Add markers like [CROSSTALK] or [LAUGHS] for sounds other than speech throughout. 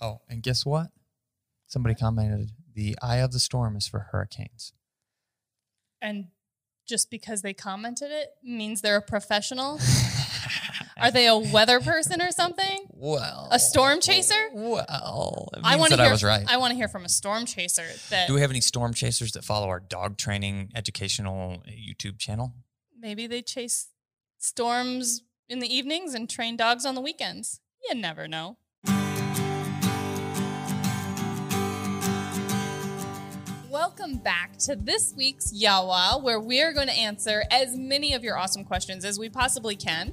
Oh, and guess what? Somebody commented the eye of the storm is for hurricanes. And just because they commented it means they're a professional? [LAUGHS] Are they a weather person or something? well, A storm chaser? Well, I want to hear. I was right. I want to hear from a storm chaser that Do we have any storm chasers that follow our dog training educational YouTube channel? maybe they chase storms in the evenings and train dogs on the weekends. You never know. Welcome back to this week's Yawa, where we are going to answer as many of your awesome questions as we possibly can.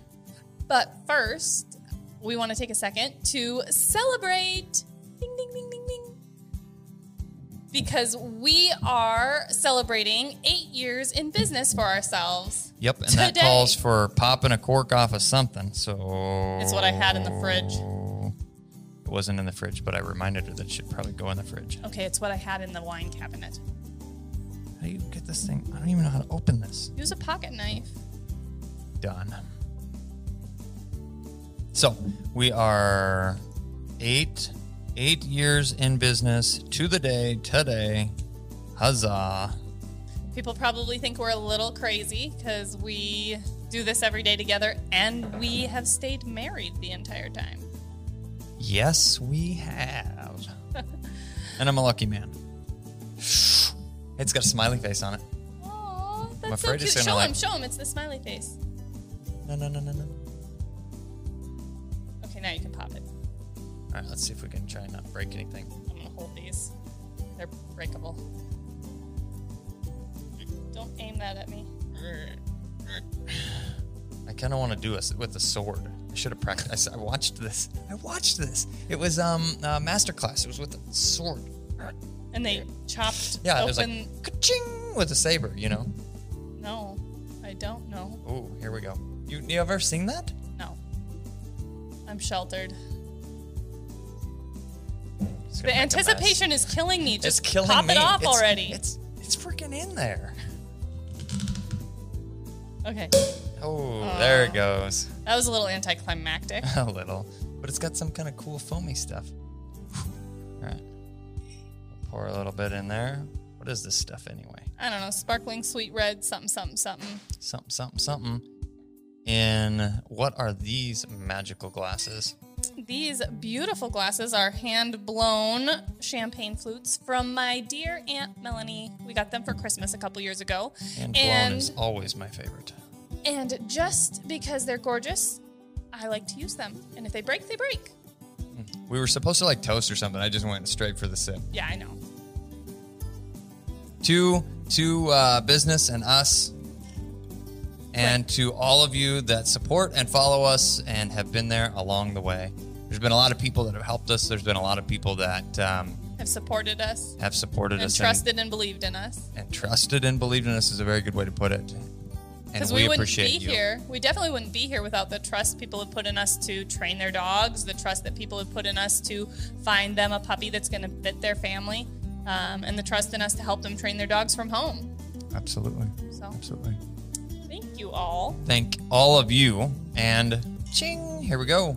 But first, we want to take a second to celebrate. Ding, ding, ding, ding, ding. Because we are celebrating eight years in business for ourselves. Yep, and that Today. calls for popping a cork off of something. So It's what I had in the fridge. It wasn't in the fridge, but I reminded her that it should probably go in the fridge. Okay, it's what I had in the wine cabinet. Do you get this thing? I don't even know how to open this. Use a pocket knife. Done. So we are eight eight years in business to the day today. Huzzah! People probably think we're a little crazy because we do this every day together and we have stayed married the entire time. Yes, we have. [LAUGHS] and I'm a lucky man. It's got a smiley face on it. Oh, that's so afraid cute. it's gonna, Show him, show him. It's the smiley face. No, no, no, no, no. Okay, now you can pop it. All right, let's see if we can try and not break anything. I'm gonna hold these. They're breakable. Don't aim that at me. [SIGHS] I kind of want to do this with a sword. I should have practiced. I watched this. I watched this. It was um a master class. It was with a sword. And they chopped Yeah, open. was like ka-ching with a saber. You know. no, I don't know. Oh, here we go. You you ever seen that? No. I'm sheltered. It's The gonna make a mess. anticipation is killing me. It's Just killing pop me. it off It's- already. It's it's freaking in there. okay, Oh, there it goes. that was a little anticlimactic. [LAUGHS] A little, but it's got some kind of cool foamy stuff. Pour a little bit in there. What is this stuff anyway? I don't know, sparkling sweet red, something, something, something. Something, something, something. In what are these magical glasses? These beautiful glasses are hand blown champagne flutes from my dear Aunt Melanie. We got them for Christmas a couple years ago. And blown And, is always my favorite. and just because they're gorgeous, I like to use them. And if they break, they break. Hmm. We were supposed to like toast or something. I just went straight for the sip. Yeah, I know. To to uh, business and us and to all of you that support and follow us and have been there along the way. There's been a lot of people that have helped us. There's been a lot of people that um, Have supported us. have supported and us trusted and believed in us. and, and trusted and believed in us is a very good way to put it. Because we, we, wouldn't appreciate be you. here. We definitely wouldn't be here without the trust people have put in us to train their dogs, the trust that people have put in us to find them a puppy that's going to fit their family, um, and the trust in us to help them train their dogs from home. absolutely So absolutely thank you all. thank all of you and ching here we go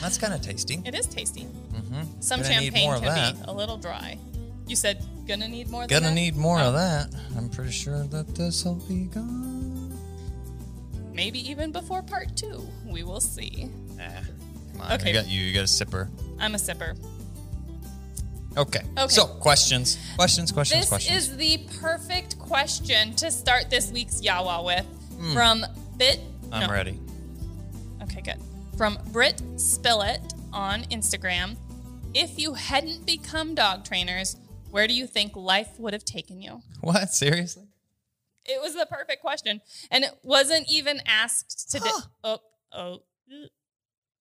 that's kind of tasty It is tasty. mm-hmm. Some Gonna champagne can be a little dry. You said gonna need more. Gonna that? need more Oh, of that. I'm pretty sure that this will be gone. Maybe even before part two. We will see. Come on. Okay. I got you. You got a sipper. I'm a sipper. Okay. Okay. So questions, questions, questions, This questions. is the perfect question to start this week's Yawa with hmm. from Bit. I'm no. ready. Okay, good. From Britt Spillett on Instagram. If you hadn't become dog trainers, where do you think life would have taken you? What? Seriously? It was the perfect question. And it wasn't even asked to. Huh. oh, oh.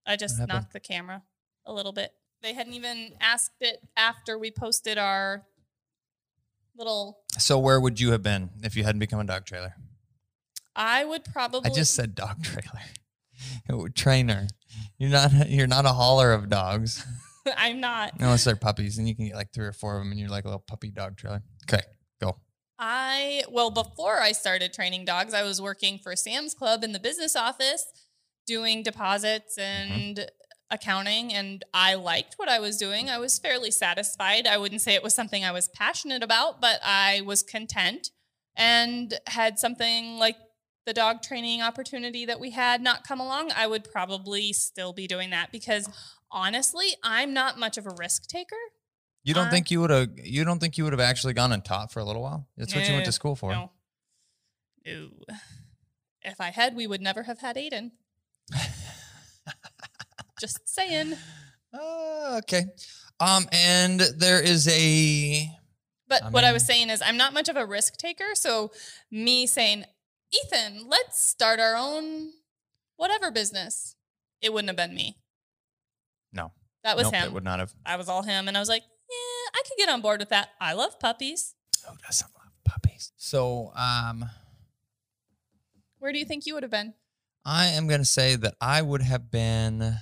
I just knocked the camera a little bit. They hadn't even asked it after we posted our little. So where would you have been if you hadn't become a dog trailer? I would probably. I just said dog [LAUGHS] trailer. Oh, trainer. You're not. You're not a hauler of dogs [LAUGHS] I'm not. unless they're puppies, and you can get like three or four of them, and you're like a little puppy dog trailer. Okay, go. I well before I started training dogs, I was working for Sam's Club in the business office, doing deposits Mm-hmm. and accounting, and I liked what I was doing. I was fairly satisfied. I wouldn't say it was something I was passionate about, but I was content and had something like the dog training opportunity that we had not come along, I would probably still be doing that because honestly, I'm not much of a risk taker. You don't Uh, think you would have? You don't think you would have actually gone and taught for a little while? That's what you went to school for. No. No. If I had, we would never have had Aiden. Just saying. Uh, okay. Um, and there is a But I what I was saying is, I'm not much of a risk taker. So, me saying, Ethan, let's start our own whatever business, it wouldn't have been me. no. That was nope, him. It would not have. I was all him. And I was like, yeah, I could get on board with that. I love puppies. Who doesn't love puppies? So, um, Where do you think you would have been? I am going to say that I would have been.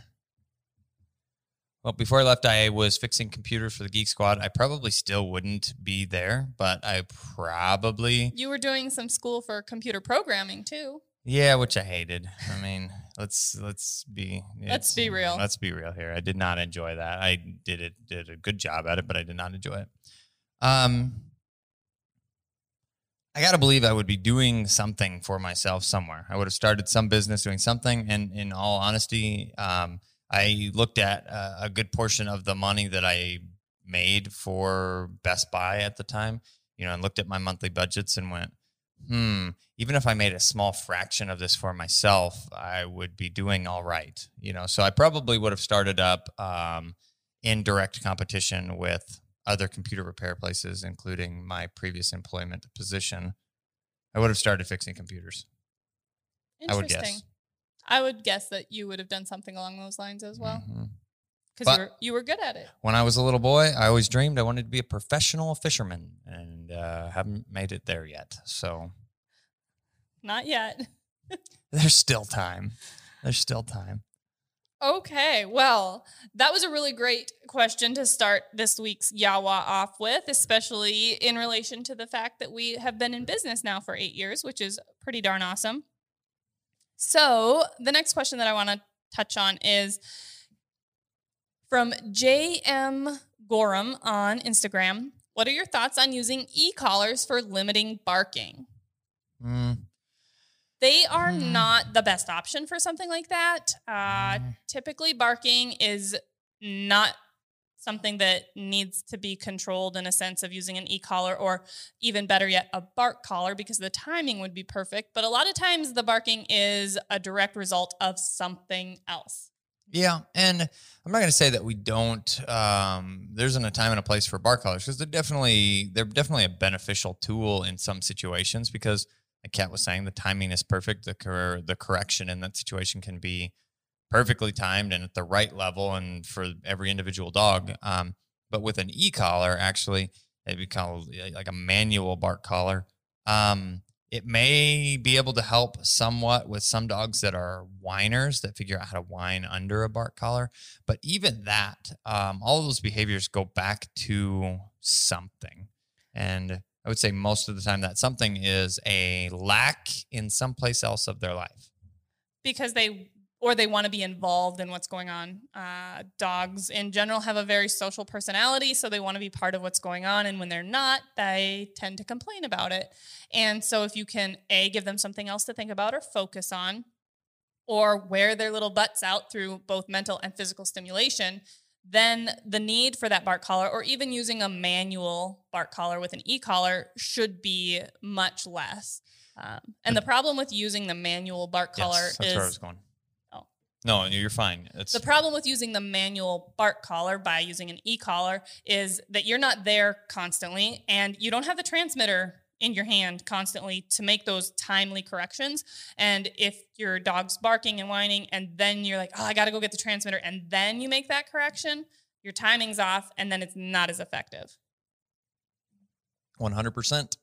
Well, before I left, I was fixing computers for the Geek Squad. I probably still wouldn't be there, but I probably, You were doing some school for computer programming too. yeah, which I hated. I mean, let's let's be Let's be real. Let's be real here. I did not enjoy that. I did it did a good job at it, but I did not enjoy it. Um, I got to believe I would be doing something for myself somewhere. I would have started some business doing something. And in all honesty, um, I looked at uh, a good portion of the money that I made for Best Buy at the time, you know, and looked at my monthly budgets and went, hmm, even if I made a small fraction of this for myself, I would be doing all right, you know. So I probably would have started up um, in direct competition with other computer repair places, including my previous employment position. I would have started fixing computers. I would guess. I would guess that you would have done something along those lines as well because But- you, were, you were good at it. When I was a little boy, I always dreamed I wanted to be a professional fisherman, and uh, haven't made it there yet. So Not yet. [LAUGHS] there's still time. There's still time. Okay, well, that was a really great question to start this week's Yawa off with, especially in relation to the fact that we have been in business now for eight years, which is pretty darn awesome. So, the next question that I want to touch on is from JM Gorham on Instagram. What are your thoughts on using e collars for limiting barking? Mm, They are Hmm. not the best option for something like that. Uh, Mm. typically, barking is not something that needs to be controlled in a sense of using an e collar or even better yet, a bark collar because the timing would be perfect. But a lot of times, the barking is a direct result of something else. Yeah, and I'm not going to say that we don't. Um, there isn't a time and a place for bark collars because they're definitely they're definitely a beneficial tool in some situations because, like Kat was saying, the timing is perfect. The cor- the correction in that situation can be perfectly timed and at the right level, and for every individual dog. Um, but with an e collar, actually, it'd be called like a manual bark collar. Um, it may be able to help somewhat with some dogs that are whiners that figure out how to whine under a bark collar. But even that, um, all of those behaviors go back to something. And I would say most of the time that something is a lack in someplace else of their life. because they or they want to be involved in what's going on. Uh, dogs in general have a very social personality, so they want to be part of what's going on. And when they're not, they tend to complain about it. And so, if you can a give them something else to think about or focus on, or wear their little butts out through both mental and physical stimulation, then the need for that bark collar, or even using a manual bark collar with an e collar, should be much less. Um, and the problem with using the manual bark collar yes, that's is where I was going. Oh. No, you're fine. It's the problem with using the manual bark collar by using an e-collar is that you're not there constantly and you don't have the transmitter in your hand constantly to make those timely corrections. And if your dog's barking and whining and then you're like, "Oh, I got to go get the transmitter," and then you make that correction, your timing's off and then it's not as effective. 100%.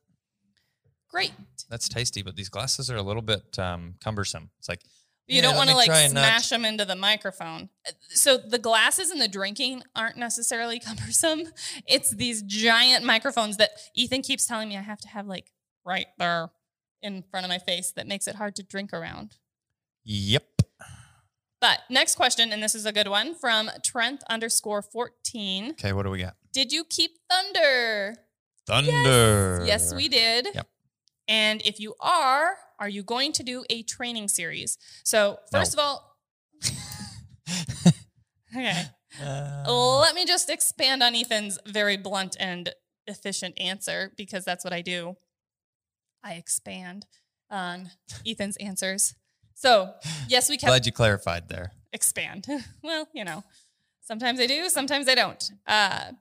Great. That's tasty, but these glasses are a little bit um, cumbersome. It's like, You Yeah, don't want to like not- smash them into the microphone. So the glasses and the drinking aren't necessarily [LAUGHS] cumbersome. It's these giant microphones that Ethan keeps telling me I have to have like right there in front of my face that makes it hard to drink around. yep. But next question, and this is a good one from Trent underscore 14. Okay, what do we got? Did you keep Thunder? Thunder. Yes, we did. Yep. And if you are, are you going to do a training series? So, first No. of all, [LAUGHS] okay. Uh, Let me just expand on Ethan's very blunt and efficient answer because that's what I do. I expand on Ethan's answers. So, yes, we kept Glad you clarified there. expand. [LAUGHS] well, you know, sometimes I do, sometimes I don't. Uh,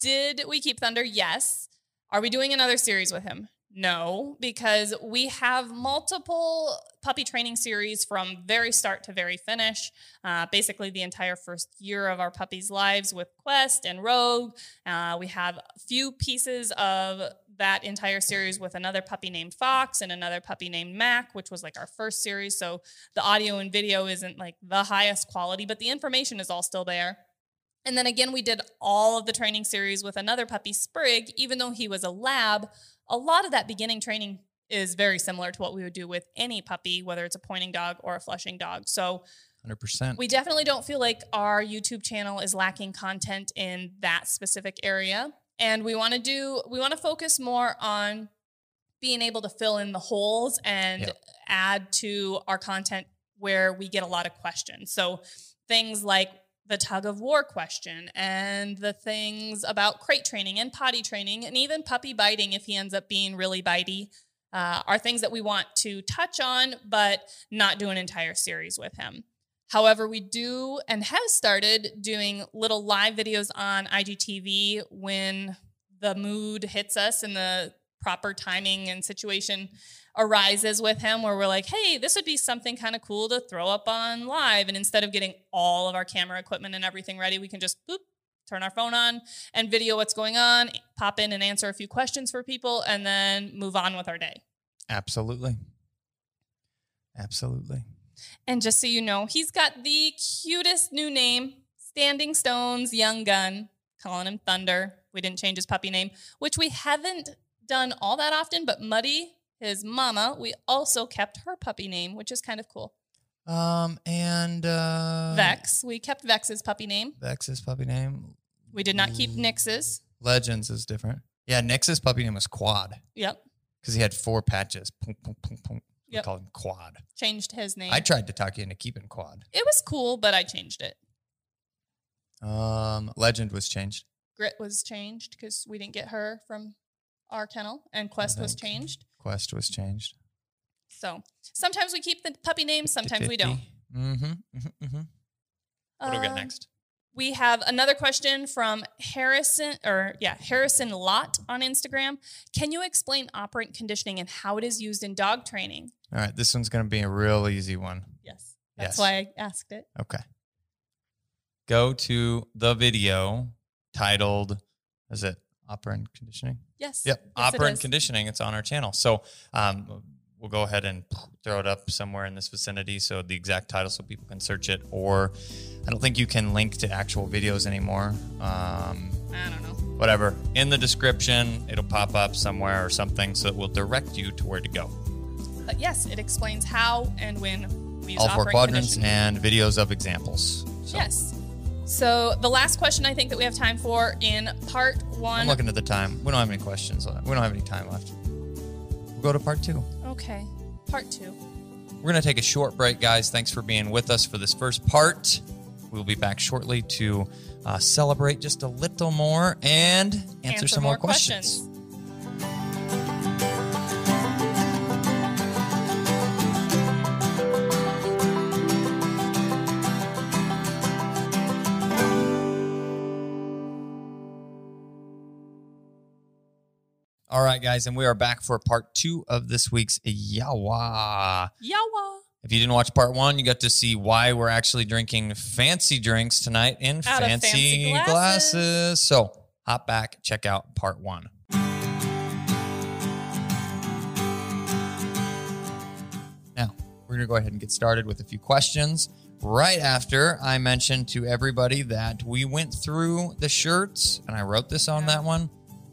did we keep Thunder? Yes. Are we doing another series with him? No, because we have multiple puppy training series from very start to very finish. Uh, basically, the entire first year of our puppies' lives with Quest and Rogue. Uh, we have a few pieces of that entire series with another puppy named Fox and another puppy named Mac, which was like our first series. So the audio and video isn't like the highest quality, but the information is all still there. And then again, we did all of the training series with another puppy, Sprig, even though he was a lab. A lot of that beginning training is very similar to what we would do with any puppy, whether it's a pointing dog or a flushing dog. So 100%. we definitely don't feel like our YouTube channel is lacking content in that specific area. And we want to do, we want to focus more on being able to fill in the holes and Yep. add to our content where we get a lot of questions. So things like the tug of war question and the things about crate training and potty training and even puppy biting if he ends up being really bitey uh, are things that we want to touch on, but not do an entire series with him. However, we do and have started doing little live videos on IGTV when the mood hits us and the proper timing and situation arises with him where we're like, hey, this would be something kind of cool to throw up on live. And instead of getting all of our camera equipment and everything ready, we can just boop, turn our phone on and video what's going on, pop in and answer a few questions for people, and then move on with our day. Absolutely. Absolutely. And just so you know, he's got the cutest new name, Standing Stones Young Gun, calling him Thunder. We didn't change his puppy name, which we haven't done all that often, but Muddy, his mama, we also kept her puppy name, which is kind of cool. Um, and uh, Vex, we kept Vex's puppy name. Vex's puppy name. We did not keep. Nix's. Legends is different. Yeah, Nix's puppy name was Quad Yep. because he had four patches. Punk, punk. We Yep. called him Quad. Changed his name. I tried to talk you into keeping Quad. it was cool, but I changed it. Um, Legend was changed. Grit was changed because we didn't get her from our kennel, and Quest was changed. Quest was changed. So sometimes we keep the puppy names, sometimes we don't. Mm-hmm. mm-hmm, mm-hmm. What do we got Um, next? We have another question from Harrison, or yeah, Harrison Lot on Instagram. Can you explain operant conditioning and how it is used in dog training? All right, this one's going to be a real easy one. Yes, that's Yes. why I asked it. Okay. Go to the video titled, is it operant conditioning? Yes. Yep, yes, operant conditioning. It's on our channel. So um, we'll go ahead and throw it up somewhere in this vicinity so the exact title so people can search it. Or I don't think you can link to actual videos anymore. Um, I don't know. whatever. In the description, it'll pop up somewhere or something so it will direct you to where to go. But yes, it explains how and when we use All four operant quadrants conditioning. and videos of examples. So Yes. So the last question I think that we have time for in part one. I'm looking at the time. We don't have any questions left. We don't have any time left. We'll go to part two. okay. Part two. We're going to take a short break, guys. Thanks for being with us for this first part. We'll be back shortly to uh, celebrate just a little more and answer, some more questions. All right, guys, and we are back for part two of this week's Yawa. Yawa. If you didn't watch part one, you got to see why we're actually drinking fancy drinks tonight in fancy, fancy glasses. glasses. So hop back, check out part one. Now, we're going to go ahead and get started with a few questions. Right after I mentioned to everybody that we went through the shirts, and I wrote this on that one.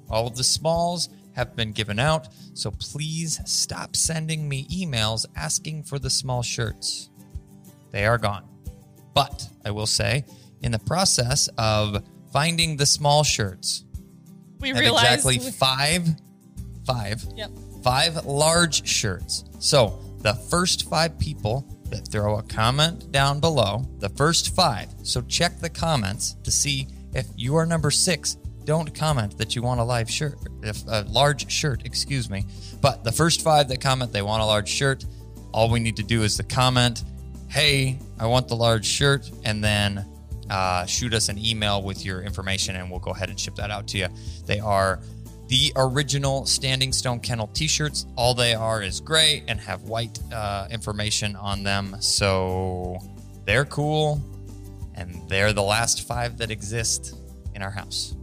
All of the smalls have been given out, so please stop sending me emails asking for the small shirts. They are gone. But I will say, in the process of finding the small shirts, We realized. exactly we- five, five, Yep. five large shirts. So the first five people that throw a comment down below, the first five. So check the comments to see if you are number six. Don't comment that you want a live shirt, if a large shirt, excuse me. But the first five that comment they want a large shirt, all we need to do is the comment, "Hey, I want the large shirt," and then uh, shoot us an email with your information, and we'll go ahead and ship that out to you. They are the original Standing Stone Kennel t-shirts. All they are is gray and have white uh, information on them, so they're cool, and they're the last five that exist in our house.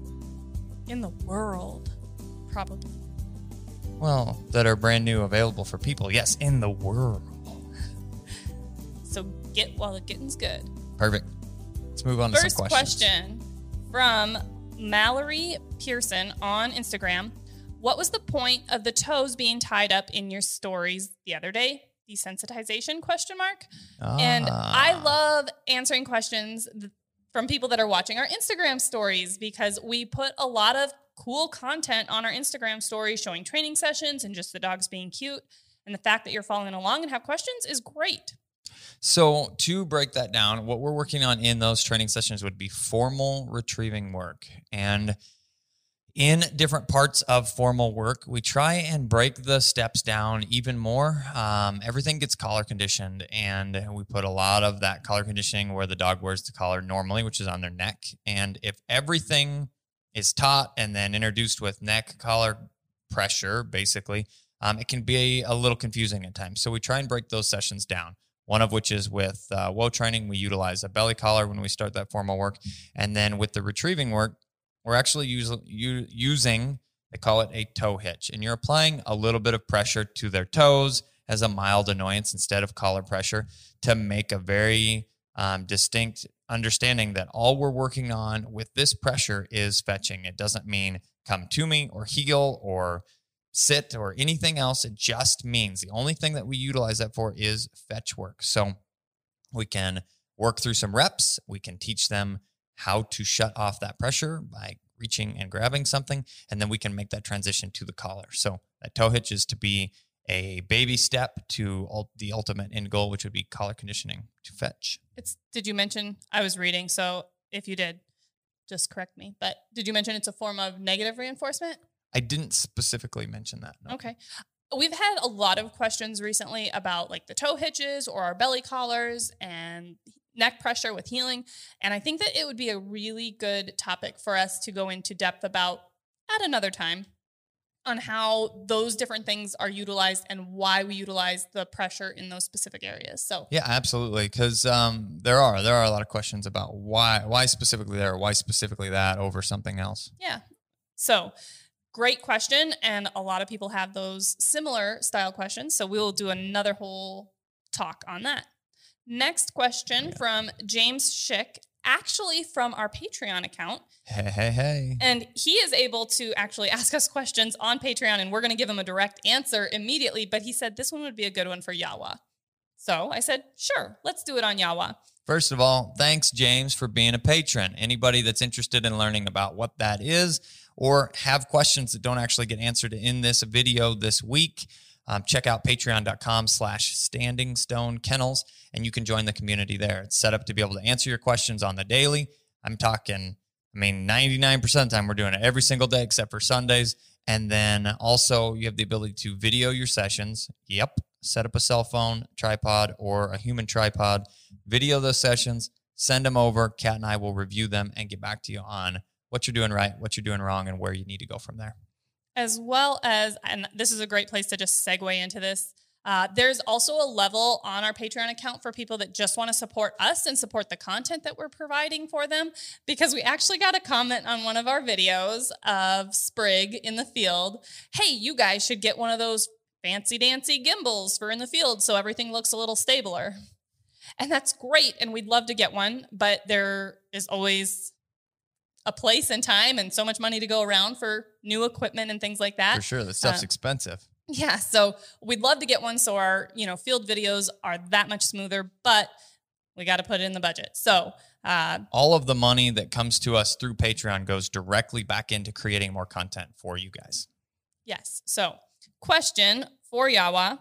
In the world, probably. Well, that are brand new, available for people. Yes, in the world. So get while the getting's good. Perfect. Let's move on to First some questions. question from Mallory Pearson on Instagram. What was the point of the toes being tied up in your stories the other day? Desensitization question mark. And I Ah. love answering questions from people that are watching our Instagram stories because we put a lot of cool content on our Instagram stories showing training sessions and just the dogs being cute. And the fact that you're following along and have questions is great. So, to break that down, what we're working on in those training sessions would be formal retrieving work. And in different parts of formal work, we try and break the steps down even more. Um, everything gets collar conditioned, and we put a lot of that collar conditioning where the dog wears the collar normally, which is on their neck. And if everything is taught and then introduced with neck collar pressure, basically, um, it can be a little confusing at times. So we try and break those sessions down. One of which is with uh, whoa training, we utilize a belly collar when we start that formal work, and then with the retrieving work, we're actually use, u- using they call it a toe hitch, and you're applying a little bit of pressure to their toes as a mild annoyance instead of collar pressure to make a very um, distinct understanding that all we're working on with this pressure is fetching. It doesn't mean come to me or heel or sit or anything else. It just means the only thing that we utilize that for is fetch work. So we can work through some reps. We can teach them how to shut off that pressure by reaching and grabbing something. And then we can make that transition to the collar. So that toe hitch is to be a baby step to the ultimate end goal, which would be collar conditioning to fetch. It's did you mention I was reading, so if you did, just correct me. But did you mention it's a form of negative reinforcement? I didn't specifically mention that. no. Okay. We've had a lot of questions recently about like the toe hitches or our belly collars and neck pressure with heeling. And I think that it would be a really good topic for us to go into depth about at another time on how those different things are utilized and why we utilize the pressure in those specific areas. So Yeah, absolutely. Because um, there are there are a lot of questions about why why specifically there, why specifically that over something else. Yeah. So, great question. And a lot of people have those similar style questions. So, we will do another whole talk on that. Next question Yeah. from James Schick, actually from our Patreon account. Hey, hey, hey. And he is able to actually [LAUGHS] ask us questions on Patreon, and we're going to give him a direct answer immediately. But he said this one would be a good one for Yawa. So I said, sure, let's do it on Yawa. First of all, thanks, James, for being a patron. Anybody that's interested in learning about what that is or have questions that don't actually get answered in this video this week, um, check out patreon.com slash standing stone kennels and you can join the community there. It's set up to be able to answer your questions on the daily. I'm talking, I mean, 99% of the time we're doing it every single day except for Sundays. And then also you have the ability to video your sessions. Yep. Set up a cell phone, tripod, or a human tripod video those sessions, send them over. Kat and I will review them and get back to you on what you're doing right, what you're doing wrong, and where you need to go from there. as well as, and this is a great place to just segue into this. Uh, there's also a level on our Patreon account for people that just want to support us and support the content that we're providing for them. Because we actually got a comment on one of our videos of Sprig in the field. Hey, you guys should get one of those fancy dancy gimbals for in the field so everything looks a little stabler. And that's great. And we'd love to get one, but there is always a place and time and so much money to go around for new equipment and things like that. For sure, the stuff's uh, expensive. Yeah, so we'd love to get one so our, you know, field videos are that much smoother, but we got to put it in the budget. So, uh, All of the money that comes to us through Patreon goes directly back into creating more content for you guys. yes. So, question for Yawa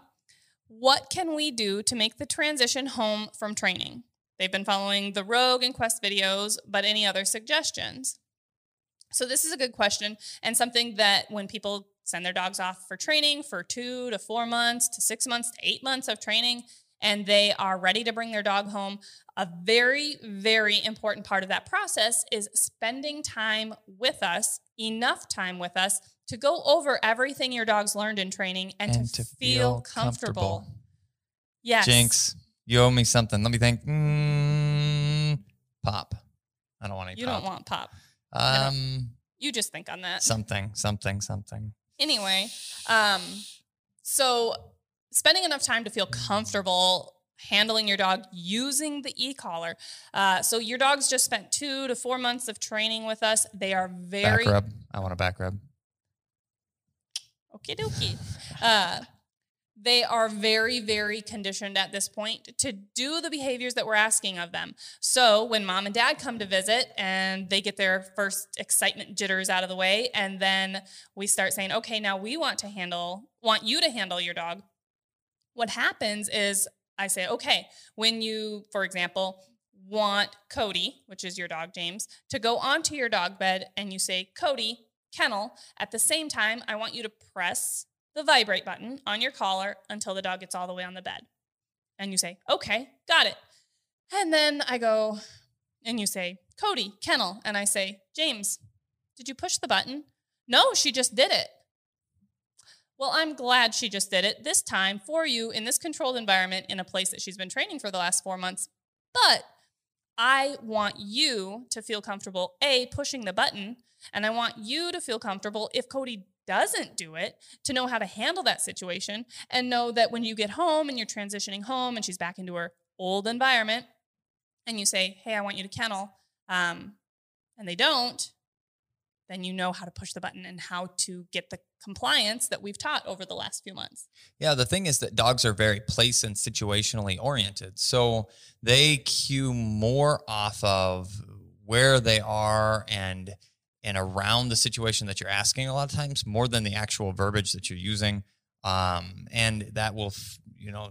What can we do to make the transition home from training? They've been following the Rogue and Quest videos, but any other suggestions? So, this is a good question and something that when people send their dogs off for training for two to four months to six months to eight months of training, and they are ready to bring their dog home, a very, very important part of that process is spending time with us, enough time with us to go over everything your dog's learned in training and, to, feel, comfortable. Yes. Jinx, you owe me something. Let me think. Mm, pop. I don't want any You pop. don't want pop. um You just think on that. something, something, something. Anyway, um, so spending enough time to feel comfortable handling your dog using the e-collar. Uh, so your dog's just spent two to four months of training with us. They are very back rub. I want a back rub. Okie dokie. Uh, they are very, very conditioned at this point to do the behaviors that we're asking of them. So when mom and dad come to visit and they get their first excitement jitters out of the way, and then we start saying, okay, now we want to handle, want you to handle your dog. What happens is I say, okay, when you, for example, want Cody, which is your dog, James, to go onto your dog bed and you say, Cody, kennel. At the same time, I want you to press the vibrate button on your collar until the dog gets all the way on the bed. And you say, okay, got it. And then I go, and you say, Cody, kennel. And I say, James, did you push the button? No, she just did it. Well, I'm glad she just did it this time for you in this controlled environment in a place that she's been training for the last four months. But I want you to feel comfortable, A, pushing the button, and I want you to feel comfortable if Cody doesn't do it to know how to handle that situation and know that when you get home and you're transitioning home and she's back into her old environment and you say, Hey, I want you to kennel, um, and they don't, then you know how to push the button and how to get the compliance that we've taught over the last few months. Yeah, the thing is that dogs are very place and situationally oriented. So they cue more off of where they are and and around the situation that you're asking a lot of times more than the actual verbiage that you're using. Um, and that will, you know,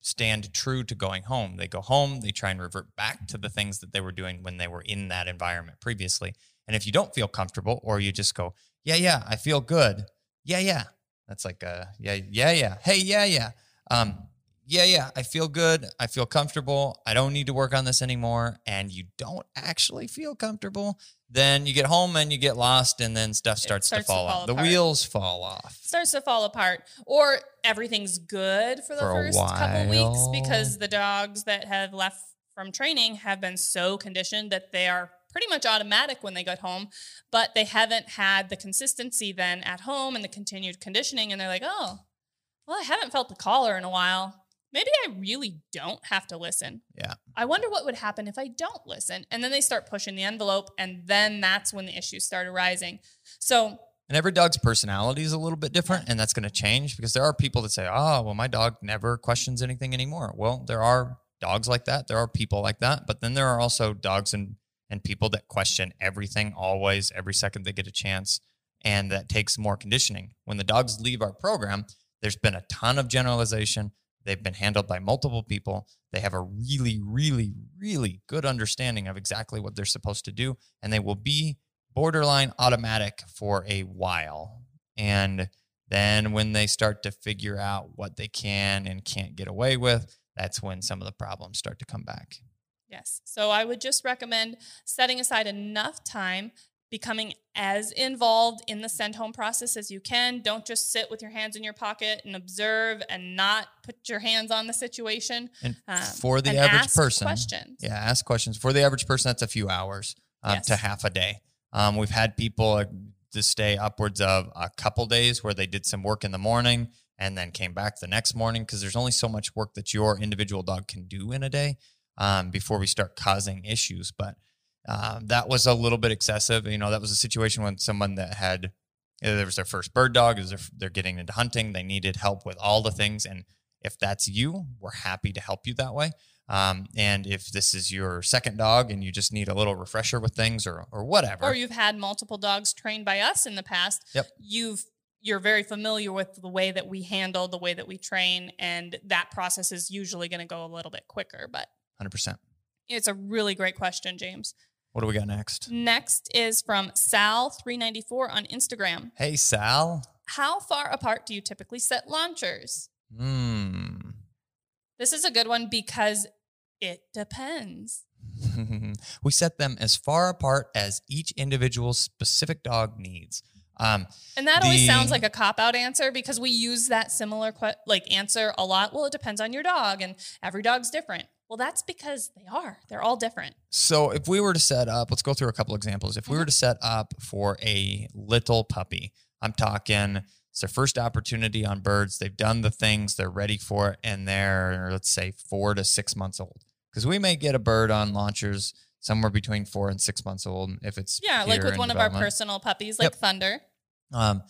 stand true to going home. They go home, they try and revert back to the things that they were doing when they were in that environment previously. And if you don't feel comfortable or you just go, yeah, yeah, I feel good. Yeah, yeah. That's like a yeah, yeah, yeah. Hey, yeah, yeah. Um, yeah, yeah. I feel good. I feel comfortable. I don't need to work on this anymore. And you don't actually feel comfortable, then you get home and you get lost, and then stuff starts, starts to to fall off. The wheels fall off. starts to fall apart or everything's good for the For first couple weeks because the dogs that have left from training have been so conditioned that they are pretty much automatic when they get home but they haven't had the consistency then at home and the continued conditioning and they're like oh well i haven't felt the collar in a while maybe i really don't have to listen Yeah. i wonder what would happen if i don't listen and then they start pushing the envelope and then that's when the issues start arising so And every dog's personality is a little bit different, and that's going to change because there are people that say, "Oh, well, my dog never questions anything anymore." Well, there are dogs like that. There are people like that, but then there are also dogs and and people that question everything always, every second they get a chance, and that takes more conditioning. When the dogs leave our program, there's been a ton of generalization. They've been handled by multiple people. They have a really, really, really good understanding of exactly what they're supposed to do, and they will be borderline automatic for a while. And then when they start to figure out what they can and can't get away with, that's when some of the problems start to come back. Yes. So I would just recommend setting aside enough time, becoming as involved in the send home process as you can. Don't just sit with your hands in your pocket and observe and not put your hands on the situation. And Um, for the and average ask person, questions. yeah, ask questions. For the average person, that's a few hours um, Yes. to half a day. Um, we've had people uh, to stay upwards of a couple days where they did some work in the morning and then came back the next morning because there's only so much work that your individual dog can do in a day um, before we start causing issues. But um, that was a little bit excessive. You know, that was a situation when someone that had either there was their first bird dog, is they're getting into hunting, they needed help with all the things, and if that's you, we're happy to help you that way. Um, and if this is your second dog and you just need a little refresher with things or or whatever, Or you've had multiple dogs trained by us in the past. Yep. You've you're very familiar with the way that we handle, the way that we train, and that process is usually going to go a little bit quicker. But hundred percent. it's a really great question, James. What do we got next? Next is from Sal394 on Instagram. Hey Sal. How far apart do you typically set launchers? Hmm. This is a good one because it depends. [LAUGHS] we set them as far apart as each individual specific dog needs. Um, And that always sounds like a cop out answer because we use that similar que- like answer a lot. Well, it depends on your dog and every dog's different. Well, that's because they are. They're all different. So if we were to set up, let's go through a couple examples. If we Mm-hmm. were to set up for a little puppy, I'm talking it's their first opportunity on birds. They've done the things, they're ready for it, and they're let's say four to six months old. Because we may get a bird on launchers somewhere between four and six months old if it's Yeah, like with one of our personal puppies, like Yep. Thunder. Um,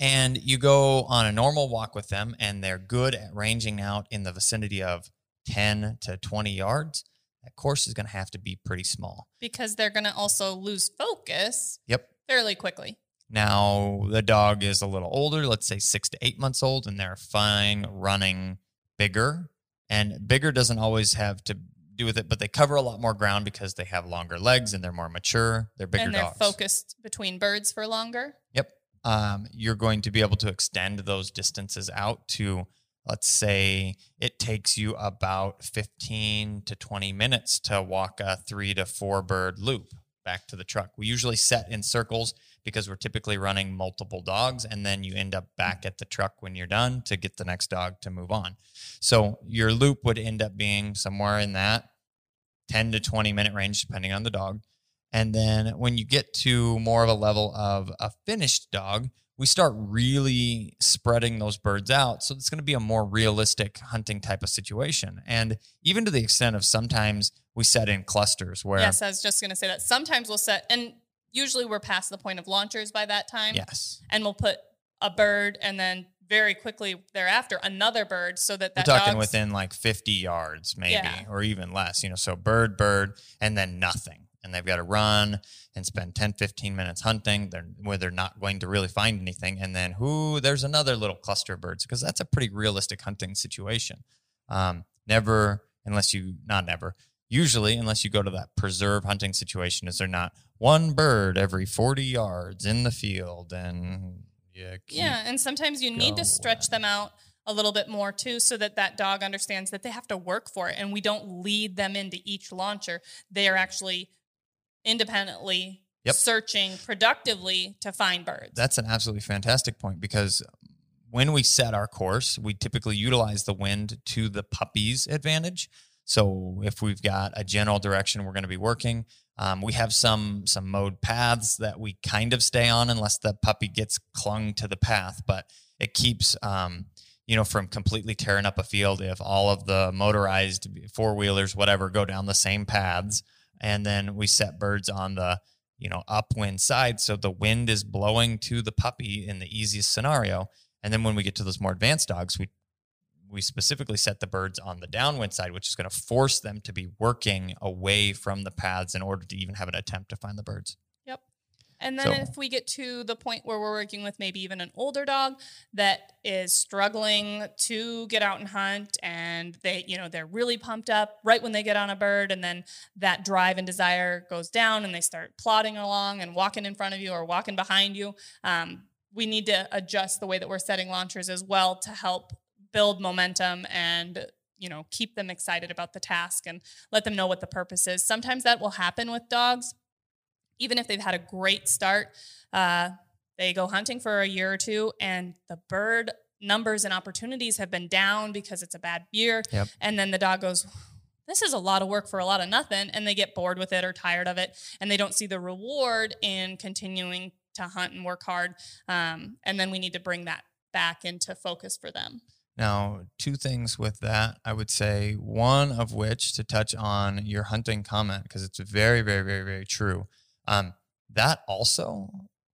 and you go on a normal walk with them, and they're good at ranging out in the vicinity of 10 to 20 yards. That course is going to have to be pretty small. because they're going to also lose focus Yep. fairly quickly. Now, the dog is a little older, let's say six to eight months old, and they're fine running bigger. And bigger doesn't always have to do with it, but they cover a lot more ground because they have longer legs and they're more mature. They're bigger and they're dogs. focused between birds for longer. Yep. Um, you're going to be able to extend those distances out to, let's say, it takes you about 15 to 20 minutes to walk a three to four bird loop back to the truck. We usually set in circles because we're typically running multiple dogs, and then you end up back at the truck when you're done to get the next dog to move on. So your loop would end up being somewhere in that 10 to 20 minute range, depending on the dog. And then when you get to more of a level of a finished dog, we start really spreading those birds out. So it's going to be a more realistic hunting type of situation. And even to the extent of sometimes we set in clusters where, Yes, I was just going to say that. Sometimes we'll set, and usually we're past the point of launchers by that time. yes, And we'll put a bird and then very quickly thereafter another bird so that we're talking within like 50 yards, maybe, Yeah. or even less, you know, so bird, bird, and then nothing. And they've got to run and spend 10, 15 minutes hunting they're, where they're not going to really find anything. And then who, there's another little cluster of birds because that's a pretty realistic hunting situation. Um, never, unless you, not never, usually, unless you go to that preserve hunting situation, is there not one bird every 40 yards in the field and yeah, Yeah, and sometimes you need to stretch them out a little bit more too so that that dog understands that they have to work for it and we don't lead them into each launcher. They are actually independently Yep. searching productively to find birds. That's an absolutely fantastic point because when we set our course, we typically utilize the wind to the puppy's advantage. So if we've got a general direction we're going to be working, um, we have some some mowed paths that we kind of stay on unless the puppy gets clung to the path, but it keeps um, you know from completely tearing up a field if all of the motorized four wheelers whatever go down the same paths, and then we set birds on the you know, upwind side. So the wind is blowing to the puppy in the easiest scenario. And then when we get to those more advanced dogs, we we specifically set the birds on the downwind side, which is going to force them to be working away from the paths in order to even have an attempt to find the birds. And then So- if we get to the point where we're working with maybe even an older dog that is struggling to get out and hunt and they, you know, they're really pumped up right when they get on a bird and then that drive and desire goes down and they start plodding along and walking in front of you or walking behind you. Um, we need to adjust the way that we're setting launchers as well to help build momentum and you know keep them excited about the task and let them know what the purpose is sometimes that will happen with dogs even if they've had a great start, uh, they go hunting for a year or two, and the bird numbers and opportunities have been down because it's a bad year. Yep. And then the dog goes, This is a lot of work for a lot of nothing. And they get bored with it or tired of it, and they don't see the reward in continuing to hunt and work hard. Um, and then we need to bring that back into focus for them. Now, two things with that, I would say, one of which to touch on your hunting comment, because it's very, very, very, very true. Um, that also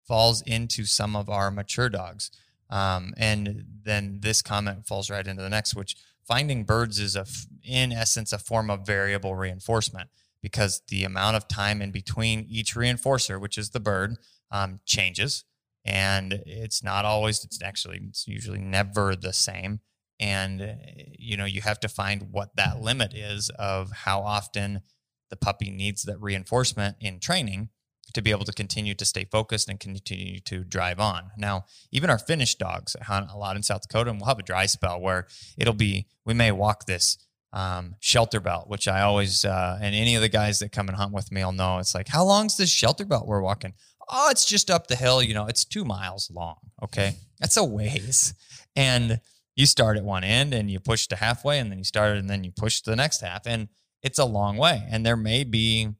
falls into some of our mature dogs. Um, and then this comment falls right into the next, which finding birds is a in essence a form of variable reinforcement because the amount of time in between each reinforcer, which is the bird, um, changes, and it's not always. It's actually it's usually never the same. And you know you have to find what that limit is of how often the puppy needs that reinforcement in training to be able to continue to stay focused and continue to drive on. Now, even our finished dogs hunt a lot in South Dakota, and we'll have a dry spell where it'll be we may walk this um, shelter belt, which I always uh, and any of the guys that come and hunt with me will know. It's like, how long's this shelter belt we're walking? Oh, it's just up the hill. You know, it's two miles long. Okay, that's a ways, and you start at one end and you push to halfway, and then you start and then you push to the next half, and it's a long way. And there may be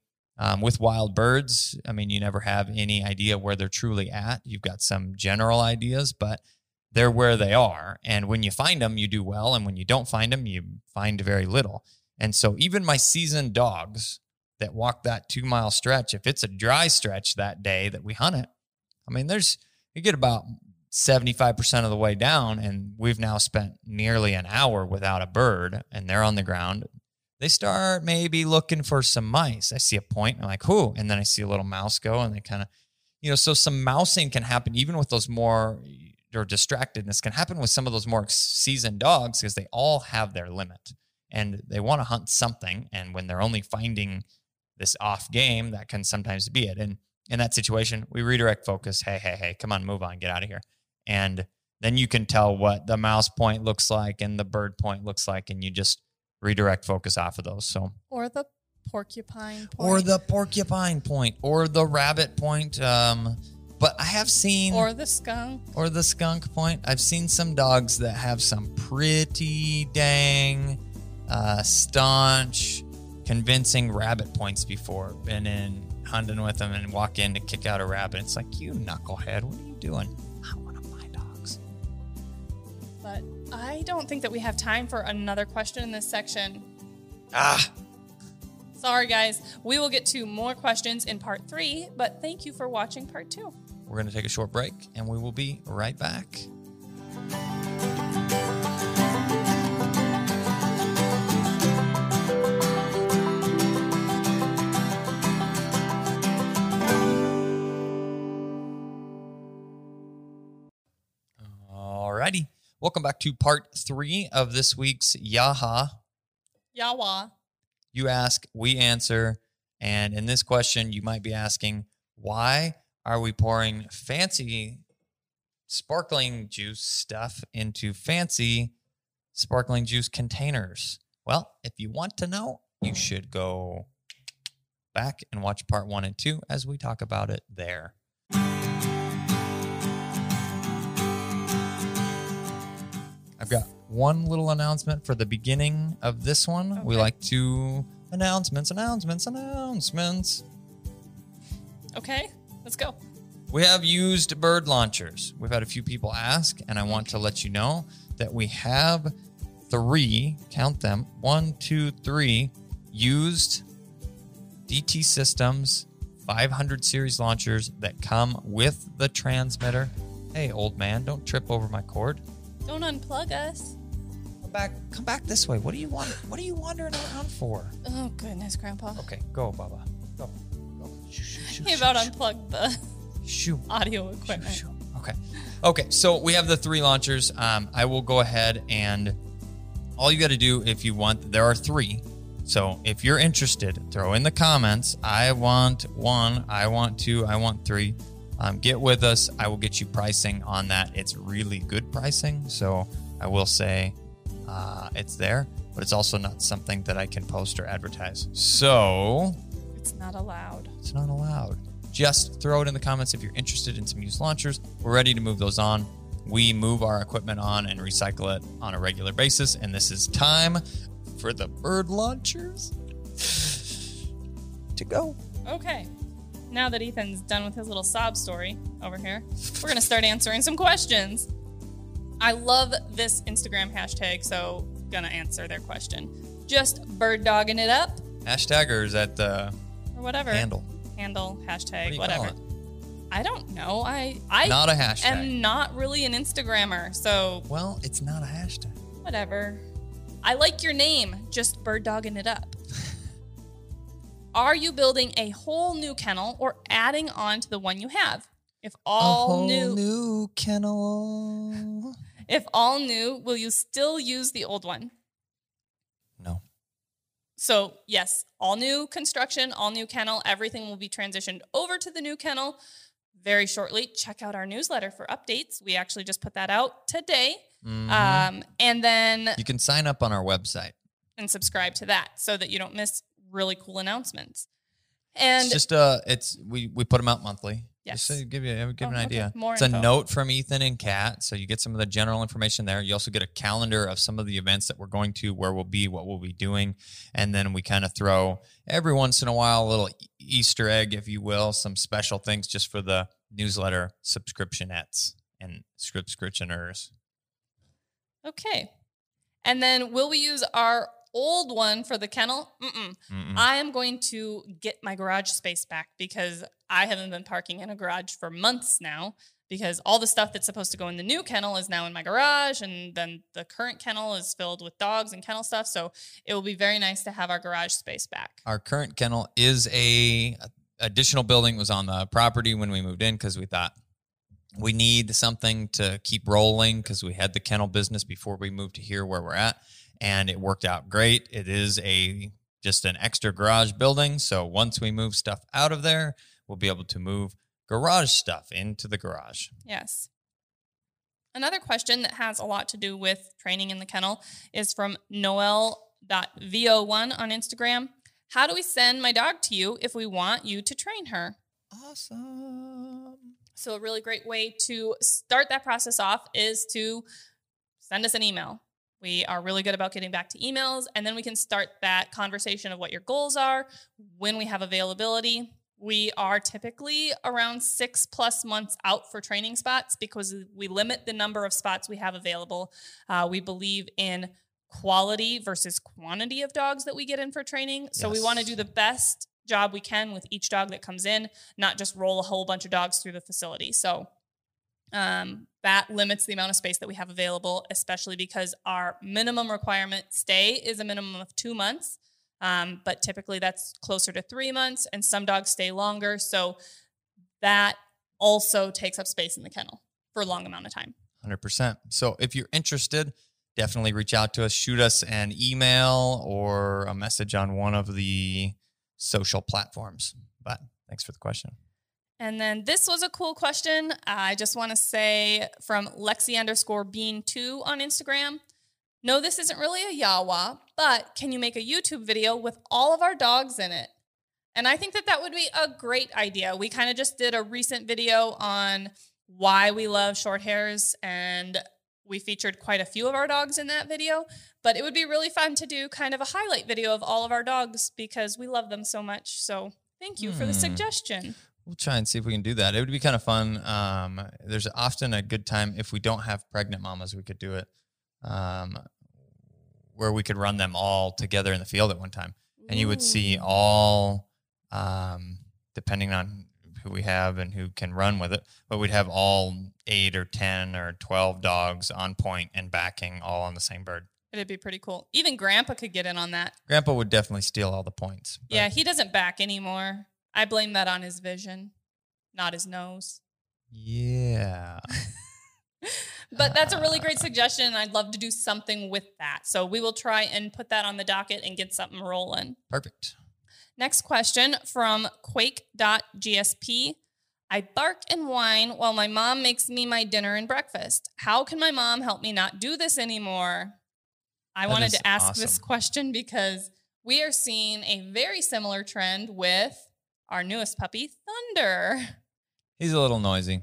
um, with wild birds. I mean, you never have any idea where they're truly at. You've got some general ideas, but they're where they are. And when you find them, you do well. And when you don't find them, you find very little. And so even my seasoned dogs that walk that two mile stretch, if it's a dry stretch that day that we hunt it, I mean, there's, you get about 75% of the way down, and we've now spent nearly an hour without a bird, and they're on the ground. They start maybe looking for some mice. I see a point, I'm like, whoo. And then I see a little mouse go, and they kind of, you know, so some mousing can happen even with those more or distractedness can happen with some of those more seasoned dogs because they all have their limit and they want to hunt something. And when they're only finding this off game, that can sometimes be it. And in that situation, we redirect focus. Hey, hey, hey, come on, move on, get out of here. And then you can tell what the mouse point looks like and the bird point looks like, and you just redirect focus off of those. So, or the porcupine point. or the porcupine point, or the rabbit point. Um, but I have seen or the skunk or the skunk point. I've seen some dogs that have some pretty dang uh, staunch, convincing rabbit points before. Been in hunting with them and walk in to kick out a rabbit. It's like you knucklehead. What are you doing? I don't think that we have time for another question in this section. Ah. Sorry, guys. We will get to more questions in part three, but thank you for watching part two. We're going to take a short break and we will be right back. Welcome back to part three of this week's Yaha. Yawa. You ask, we answer. And in this question, you might be asking, why are we pouring fancy sparkling juice stuff into fancy sparkling juice containers? Well, if you want to know, you should go back and watch part one and two as we talk about it there. I've got one little announcement for the beginning of this one. We like to announcements, announcements, announcements. Okay, let's go. We have used bird launchers. We've had a few people ask, and I want to let you know that we have three, count them, one, two, three used DT Systems 500 series launchers that come with the transmitter. Hey, old man, don't trip over my cord. Don't unplug us. Come back, come back this way. What do you want? What are you wandering around for? Oh, goodness, Grandpa. Okay, go, Baba. Go. Go. Shoo, shoo, shoo, He about unplugged the Shoo. audio equipment. Shoo, shoo. Okay. Okay. So we have the three launchers. Um, I will go ahead and all you got to do if you want, there are three. So if you're interested, throw in the comments. I want one. I want two. I want three. Um, get with us. I will get you pricing on that. It's really good pricing. So I will say uh, it's there, but it's also not something that I can post or advertise. So It's not allowed. it's not allowed. Just throw it in the comments if you're interested in some used launchers. We're ready to move those on. We move our equipment on and recycle it on a regular basis. And this is time for the bird launchers to go. Okay. Now that Ethan's done with his little sob story over here, we're going to start answering some questions. I love this Instagram hashtag, so gonna answer their question. Just bird dogging it up Hashtag or is that the or whatever. handle? Handle, hashtag, you whatever. I don't know. I I Not a hashtag. am not really an Instagrammer, so well, it's not a hashtag. whatever. I like your name, just bird dogging it up. Are you building a whole new kennel or adding on to the one you have? If all new, new kennel. if all new, will you still use the old one? No. So, yes, all new construction, all new kennel, everything will be transitioned over to the new kennel very shortly. Check out our newsletter for updates. We actually just put that out today. Mhm. Um, and then you can sign up on our website. and subscribe to that so that you don't miss really cool announcements. And it's just uh it's we we put them out monthly. Yes. Just to give you give Oh, an okay. idea. More it's info. a note from Ethan and Kat, so you get some of the general information there. You also get a calendar of some of the events that we're going to, where we'll be, what we'll be doing, and then we kind of throw every once in a while a little Easter egg, if you will, some special things just for the newsletter subscriptionettes and subscriptioners. okay. And then will we use our old one for the kennel? Mm-mm. Mm-mm. I am going to get my garage space back because I haven't been parking in a garage for months now because all the stuff that's supposed to go in the new kennel is now in my garage and then the current kennel is filled with dogs and kennel stuff so it will be very nice to have our garage space back. Our current kennel is a additional building was on the property when we moved in because we thought we need something to keep rolling because we had the kennel business before we moved to here where we're at and it worked out great it is a just an extra garage building so once we move stuff out of there we'll be able to move garage stuff into the garage Yes. Another question that has a lot to do with training in the kennel is from noel.vo1 on Instagram. How do we send my dog to you if we want you to train her? awesome So, a really great way to start that process off is to send us an email. We are really good about getting back to emails, and then we can start that conversation of what your goals are, when we have availability. We are typically around six plus months out for training spots because we limit the number of spots we have available. Uh, we believe in quality versus quantity of dogs that we get in for training. So, we want to do the best job we can with each dog that comes in, not just roll a whole bunch of dogs through the facility. So um, that limits the amount of space that we have available, especially because our minimum requirement stay is a minimum of two months. Um, but typically that's closer to three months, and some dogs stay longer. So that also takes up space in the kennel for a long amount of time. 100%. So if you're interested, definitely reach out to us, shoot us an email or a message on one of the social platforms. But thanks for the question. And then this was a cool question. I just want to say from Lexi underscore bean two on Instagram. No, this isn't really a Yawa, but can you make a YouTube video with all of our dogs in it? And I think that that would be a great idea. We kind of just did a recent video on why we love short hairs, and we featured quite a few of our dogs in that video. But it would be really fun to do kind of a highlight video of all of our dogs because we love them so much. So thank you for the Hmm. suggestion. We'll try and see if we can do that. It would be kind of fun. Um, there's often a good time if we don't have pregnant mamas, we could do it um, where we could run them all together in the field at one time. And you would see all, um, depending on who we have and who can run with it, but we'd have all eight or 10 or 12 dogs on point and backing all on the same bird. It'd be pretty cool. Even Grandpa could get in on that. Grandpa would definitely steal all the points. Yeah, he doesn't back anymore. I blame that on his vision, not his nose. Yeah. [LAUGHS] But that's a really [LAUGHS] great suggestion. and I'd love to do something with that. So we will try and put that on the docket and get something rolling. Perfect. Next question from Quake.gsp. I bark and whine while my mom makes me my dinner and breakfast. How can my mom help me not do this anymore? I That wanted to ask this question because we are seeing a very similar trend with our newest puppy, Thunder. He's a little noisy.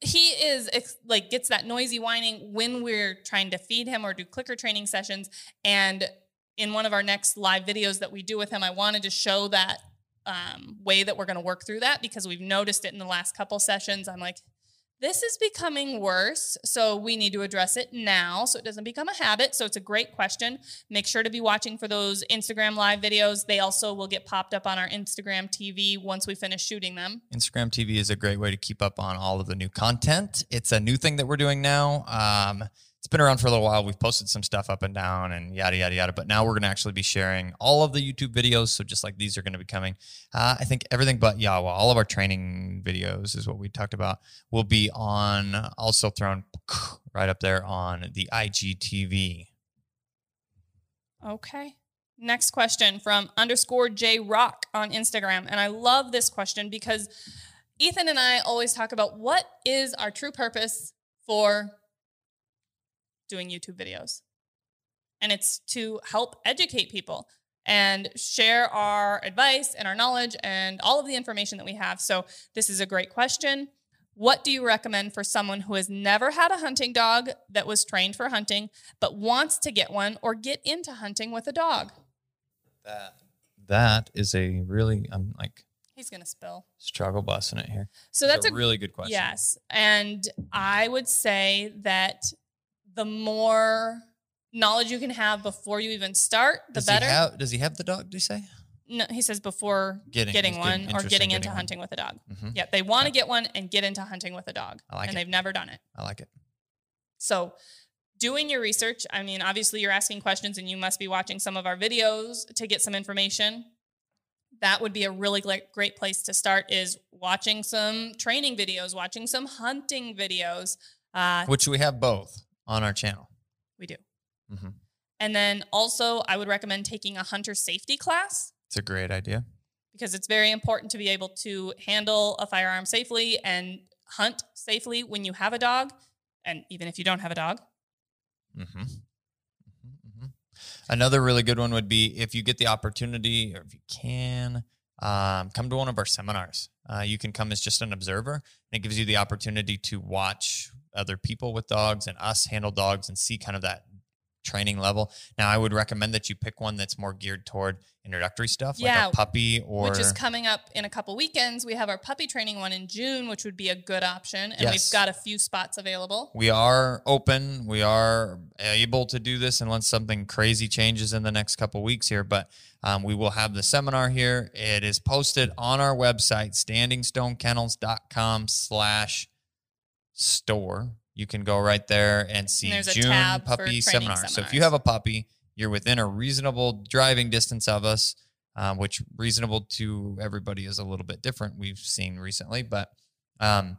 He is like gets that noisy whining when we're trying to feed him or do clicker training sessions. And in one of our next live videos that we do with him, I wanted to show that um, way that we're going to work through that because we've noticed it in the last couple sessions. I'm like, this is becoming worse. So we need to address it now so it doesn't become a habit. So it's a great question. Make sure to be watching for those Instagram live videos. They also will get popped up on our Instagram TV once we finish shooting them. Instagram TV is a great way to keep up on all of the new content. It's a new thing that we're doing now. Um, it's been around for a little while. We've posted some stuff up and down and yada yada yada. But now we're going to actually be sharing all of the YouTube videos. So just like these are going to be coming, uh, I think everything but Yawa, all of our training videos is what we talked about, will be on also thrown [CLEARS THROAT] right up there on the IGTV. Okay. Next question from underscore J Rock on Instagram. And I love this question because Ethan and I always talk about what is our true purpose for doing YouTube videos. And it's to help educate people and share our advice and our knowledge and all of the information that we have. So, this is a great question. What do you recommend for someone who has never had a hunting dog that was trained for hunting, but wants to get one or get into hunting with a dog? That that is a really I'm like He's gonna spill. struggle busting it here. So It's that's a, really good question. yes, and I would say that the more knowledge you can have before you even start, the does better. He have, does he have the dog? Do you say no, he says before Getting- getting, one or getting getting into one. hunting with a dog. Mhm. Yep, they want to get one and get into hunting with a dog, I like and it. they've never done it. I like it. So, doing your research, I mean, obviously you're asking questions and you must be watching some of our videos to get some information. That would be a really great, great place to start is watching some training videos, watching some hunting videos. Uh, Which we have both on our channel. we do. Mhm. And then also, I would recommend taking a hunter safety class It's a great idea. because it's very important to be able to handle a firearm safely and hunt safely when you have a dog, and even if you don't have a dog. hmm hmm Another really good one would be if you get the opportunity or if you can, um, come to one of our seminars. Uh, you can come as just an observer, and it gives you the opportunity to watch other people with dogs and us handle dogs and see kind of that training level. Now, I would recommend that you pick one that's more geared toward introductory stuff, Yeah, like a puppy or which is coming up in a couple weekends. We have our puppy training one in June, which would be a good option. And Yes. we've got a few spots available. we are open. We are able to do this unless something crazy changes in the next couple weeks here. But um, we will have the seminar here. It is posted on our website, standingstonekennels.com slash store. You can go right there and see there's a June puppy seminar. So if you have a puppy, you're within a reasonable driving distance of us, um, which reasonable to everybody is a little bit different. We've seen recently, but um,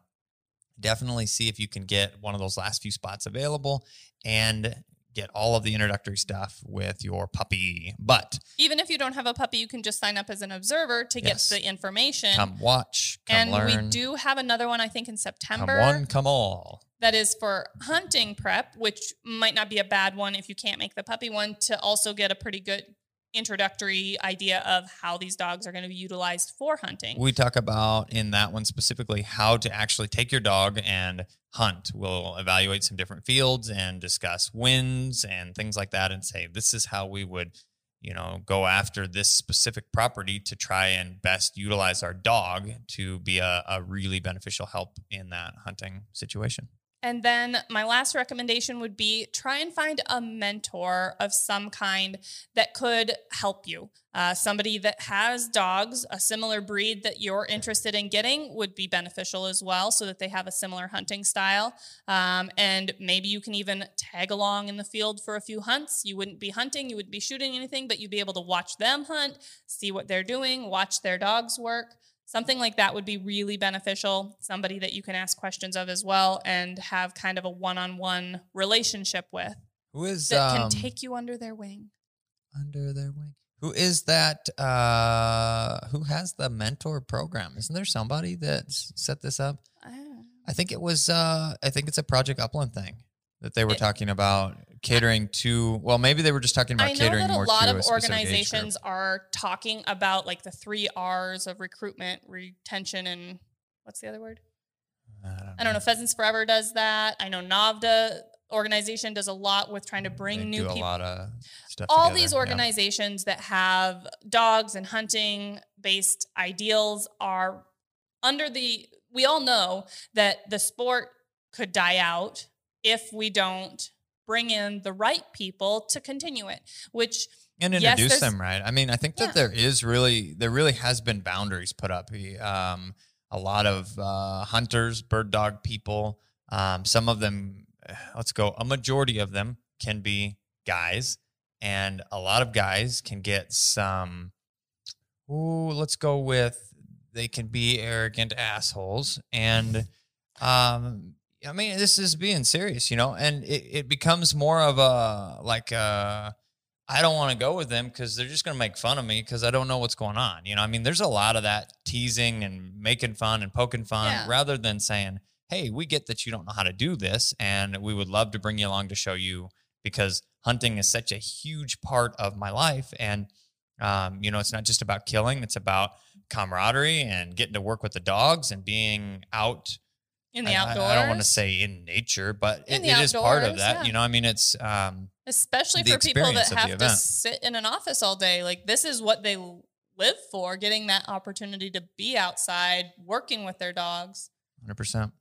definitely see if you can get one of those last few spots available and get all of the introductory stuff with your puppy. But Even if you don't have a puppy, you can just sign up as an observer to Yes. get the information. come watch, come and learn. we do have another one, I think, in come September. one, come all. that is for hunting prep, which might not be a bad one if you can't make the puppy one, to also get a pretty good introductory idea of how these dogs are going to be utilized for hunting. We talk about in that one specifically how to actually take your dog and hunt. We'll evaluate some different fields and discuss wins and things like that and say, this is how we would, you know, go after this specific property to try and best utilize our dog to be a, a really beneficial help in that hunting situation. And then my last recommendation would be try and find a mentor of some kind that could help you. Uh, somebody that has dogs, a similar breed that you're interested in getting would be beneficial as well, so that they have a similar hunting style. Um, and maybe you can even tag along in the field for a few hunts. You wouldn't be hunting, you wouldn't be shooting anything, but you'd be able to watch them hunt, see what they're doing, watch their dogs work. Something like that would be really beneficial. Somebody that you can ask questions of as well and have kind of a one on one relationship with Who is that um, can take you under their wing. under their wing? Who is that? Uh, who has the mentor program? Isn't there somebody that's set this up? Ah. I think it was. Uh, I think it's a Project Upland thing that they were It- talking about catering to. Well, maybe they were just talking about I know catering that a more lot of a specific age group. organizations are talking about like the three R's of recruitment, retention, and what's the other word? I don't know. Pheasants Forever does that. I know NAVHDA organization does a lot with trying to bring They new do people. a lot of stuff. all together, these yeah. organizations that have dogs and hunting based ideals are under the we all know that the sport could die out if we don't bring in the right people to continue it which and Yes, introduce there's- them right. I mean, I think that Yeah. there is really there really has been boundaries put up. Um, a lot of uh, hunters, bird dog people, um, some of them [SIGHS] let's go. A majority of them can be guys, and a lot of guys can get some. Ooh, let's go with they can be arrogant assholes, and um, I mean this is being serious, you know, and it, it becomes more of a like I don't want to go with them because they're just going to make fun of me because I don't know what's going on. You know, I mean, there's a lot of that teasing and making fun and poking fun Yeah. rather than saying, hey, we get that you don't know how to do this and we would love to bring you along to show you because hunting is such a huge part of my life. And, um, you know, it's not just about killing, it's about camaraderie and getting to work with the dogs and being out in the I- I- outdoors. I, don't want to say in nature, but In it, it is part of that. yeah. You know, I mean, it's, um, especially for people that experience of the have to sit in an office all day. Like this is what they live for, getting that opportunity to be outside, working with their dogs. 100%.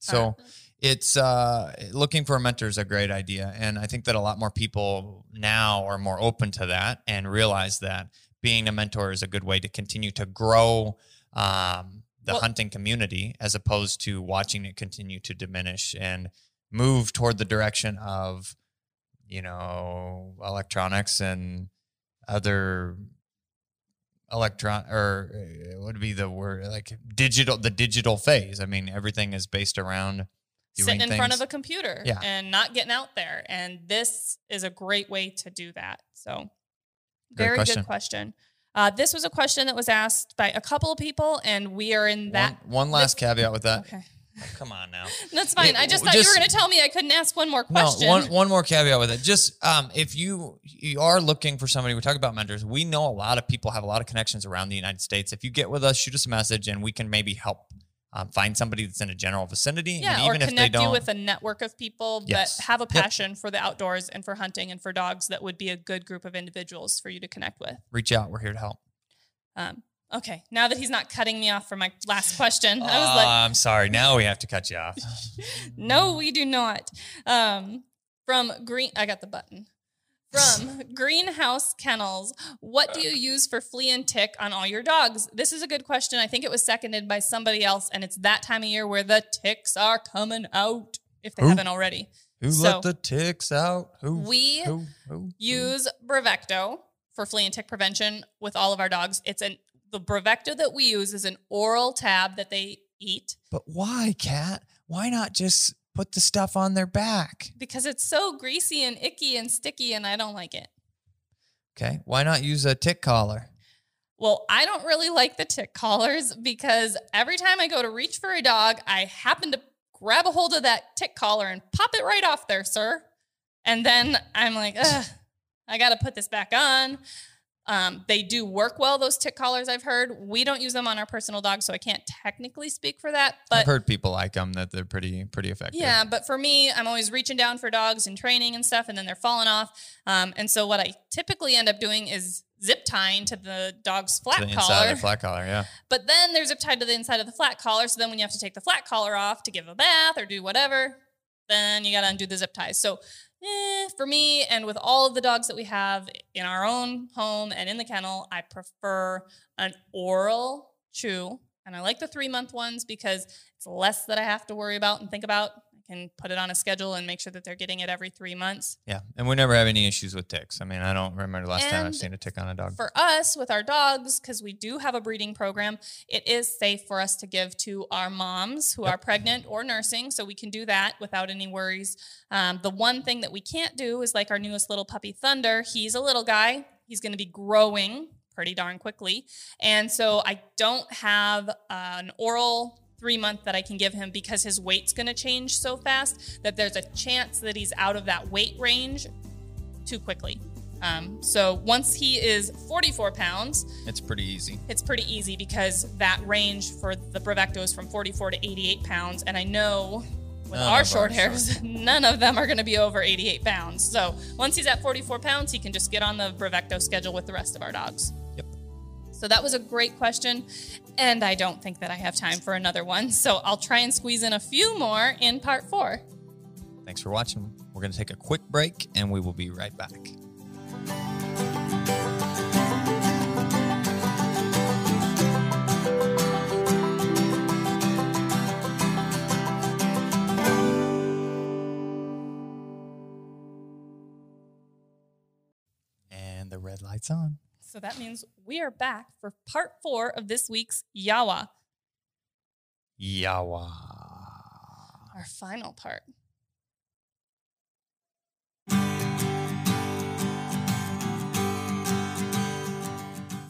So, Uh, it's uh looking for a mentor is a great idea and i think that a lot more people now are more open to that and realize that being a mentor is a good way to continue to grow um the Well- hunting community as opposed to watching it continue to diminish and move toward the direction of you know electronics and other electron or uh, what would be the word like digital the digital phase i mean everything is based around sitting in front of a computer Yeah. and not getting out there. And this is a great way to do that. So, very question. good question. Uh, this was a question that was asked by a couple of people, and we are in that. one, one last caveat with that Okay, Oh, come on now [LAUGHS] that's fine. Yeah, I just w- thought you were going to tell me I couldn't ask one more question. No, one one more caveat with it. Just um, if you you are looking for somebody, we talk about mentors. We know a lot of people have a lot of connections around the United States. If you get with us, shoot us a message, and we can maybe help um, find somebody that's in a general vicinity. yeah, and or even if they connect you with a network of people Yes. that have a Yep. passion for the outdoors and for hunting and for dogs. That would be a good group of individuals for you to connect with. reach out. We're here to help. Um, okay, now that he's not cutting me off for my last question, I was Uh, like, I'm sorry. Now we have to cut you off. [LAUGHS] No, we do not. Um, from green, I got the button. From Greenhouse Kennels, what do you use for flea and tick on all your dogs? This is a good question. I think it was seconded by somebody else, and it's that time of year where the ticks are coming out if they Who? haven't already. Who So- let the ticks out? Who? We who? Who? use Bravecto for flea and tick prevention with all of our dogs. It's an the Bravecto that we use is an oral tab that they eat But why, Kat? Why not just put the stuff on their back? because it's so greasy and icky and sticky, and I don't like it. Okay. Why not use a tick collar? Well, I don't really like the tick collars because every time I go to reach for a dog, I happen to grab a hold of that tick collar and pop it right off there, sir. And then I'm like, Ugh, I got to put this back on. Um, they do work well, those tick collars I've heard. We don't use them on our personal dogs, so I can't technically speak for that. But I've heard people like them that they're pretty pretty effective. yeah, but for me, I'm always reaching down for dogs and training and stuff, and then they're falling off. Um, and so what I typically end up doing is zip tying to the dog's flat to the collar. inside of the flat collar. Yeah. But then they're zip tied to the inside of the flat collar. So then when you have to take the flat collar off to give a bath or do whatever, then you got to undo the zip ties. So eh, for me and with all of the dogs that we have in our own home and in the kennel, I prefer an oral chew. And I like the three month ones because it's less that I have to worry about and think about. Can put it on a schedule and make sure that they're getting it every three months. Yeah. And we never have any issues with ticks. I mean, I don't remember the last time I've seen a tick on a dog. For us, with our dogs, because we do have a breeding program, it is safe for us to give to our moms who are pregnant or nursing. So we can do that without any worries. Um, the one thing that we can't do is like our newest little puppy, Thunder. He's a little guy, he's going to be growing pretty darn quickly. And so I don't have uh, an oral three month that I can give him because his weight's going to change so fast that there's a chance that he's out of that weight range too quickly. Um, so once he is 44 pounds, It's pretty easy. it's pretty easy because that range for the Bravecto is from 44 to 88 pounds. And I know with None our short ours hairs, [LAUGHS] none of them are going to be over 88 pounds. So once he's at 44 pounds, he can just get on the Bravecto schedule with the rest of our dogs. So that was a great question. And I don't think that I have time for another one. So I'll try and squeeze in a few more in part four. Thanks for watching. We're going to take a quick break and we will be right back. And the red light's on. So that means we are back for part four of this week's Yawa, Yawa. our final part.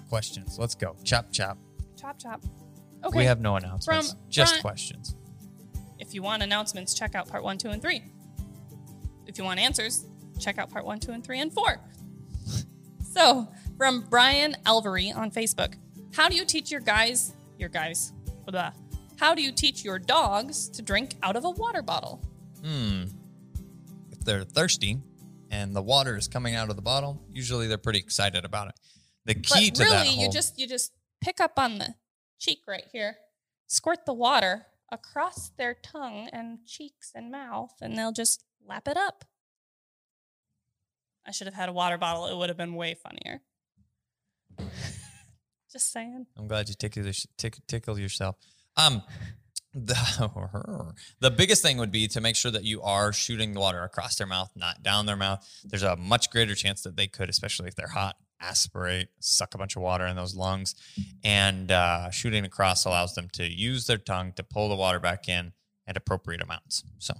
Questions. Let's go. Chop chop. Chop chop. Okay. We have no announcements. From just Brian- questions. if you want announcements, check out part one, two, and three. If you want answers, check out part one, two, and three, and four. [LAUGHS] So, from Brian Elvery on Facebook, how do you teach your guys, your guys, blah, how do you teach your dogs to drink out of a water bottle? Hmm. If they're thirsty and the water is coming out of the bottle, usually they're pretty excited about it. The key but to really, that whole you just you just pick up on the cheek right here, squirt the water across their tongue and cheeks and mouth, and they'll just lap it up. I should have had a water bottle. It would have been way funnier. [LAUGHS] just saying. I'm glad you tickled, tick, tickled yourself. Um, the, [LAUGHS] the biggest thing would be to make sure that you are shooting the water across their mouth, not down their mouth. There's a much greater chance that they could, especially if they're hot, aspirate, suck a bunch of water in those lungs. And uh, shooting across allows them to use their tongue to pull the water back in at appropriate amounts. So,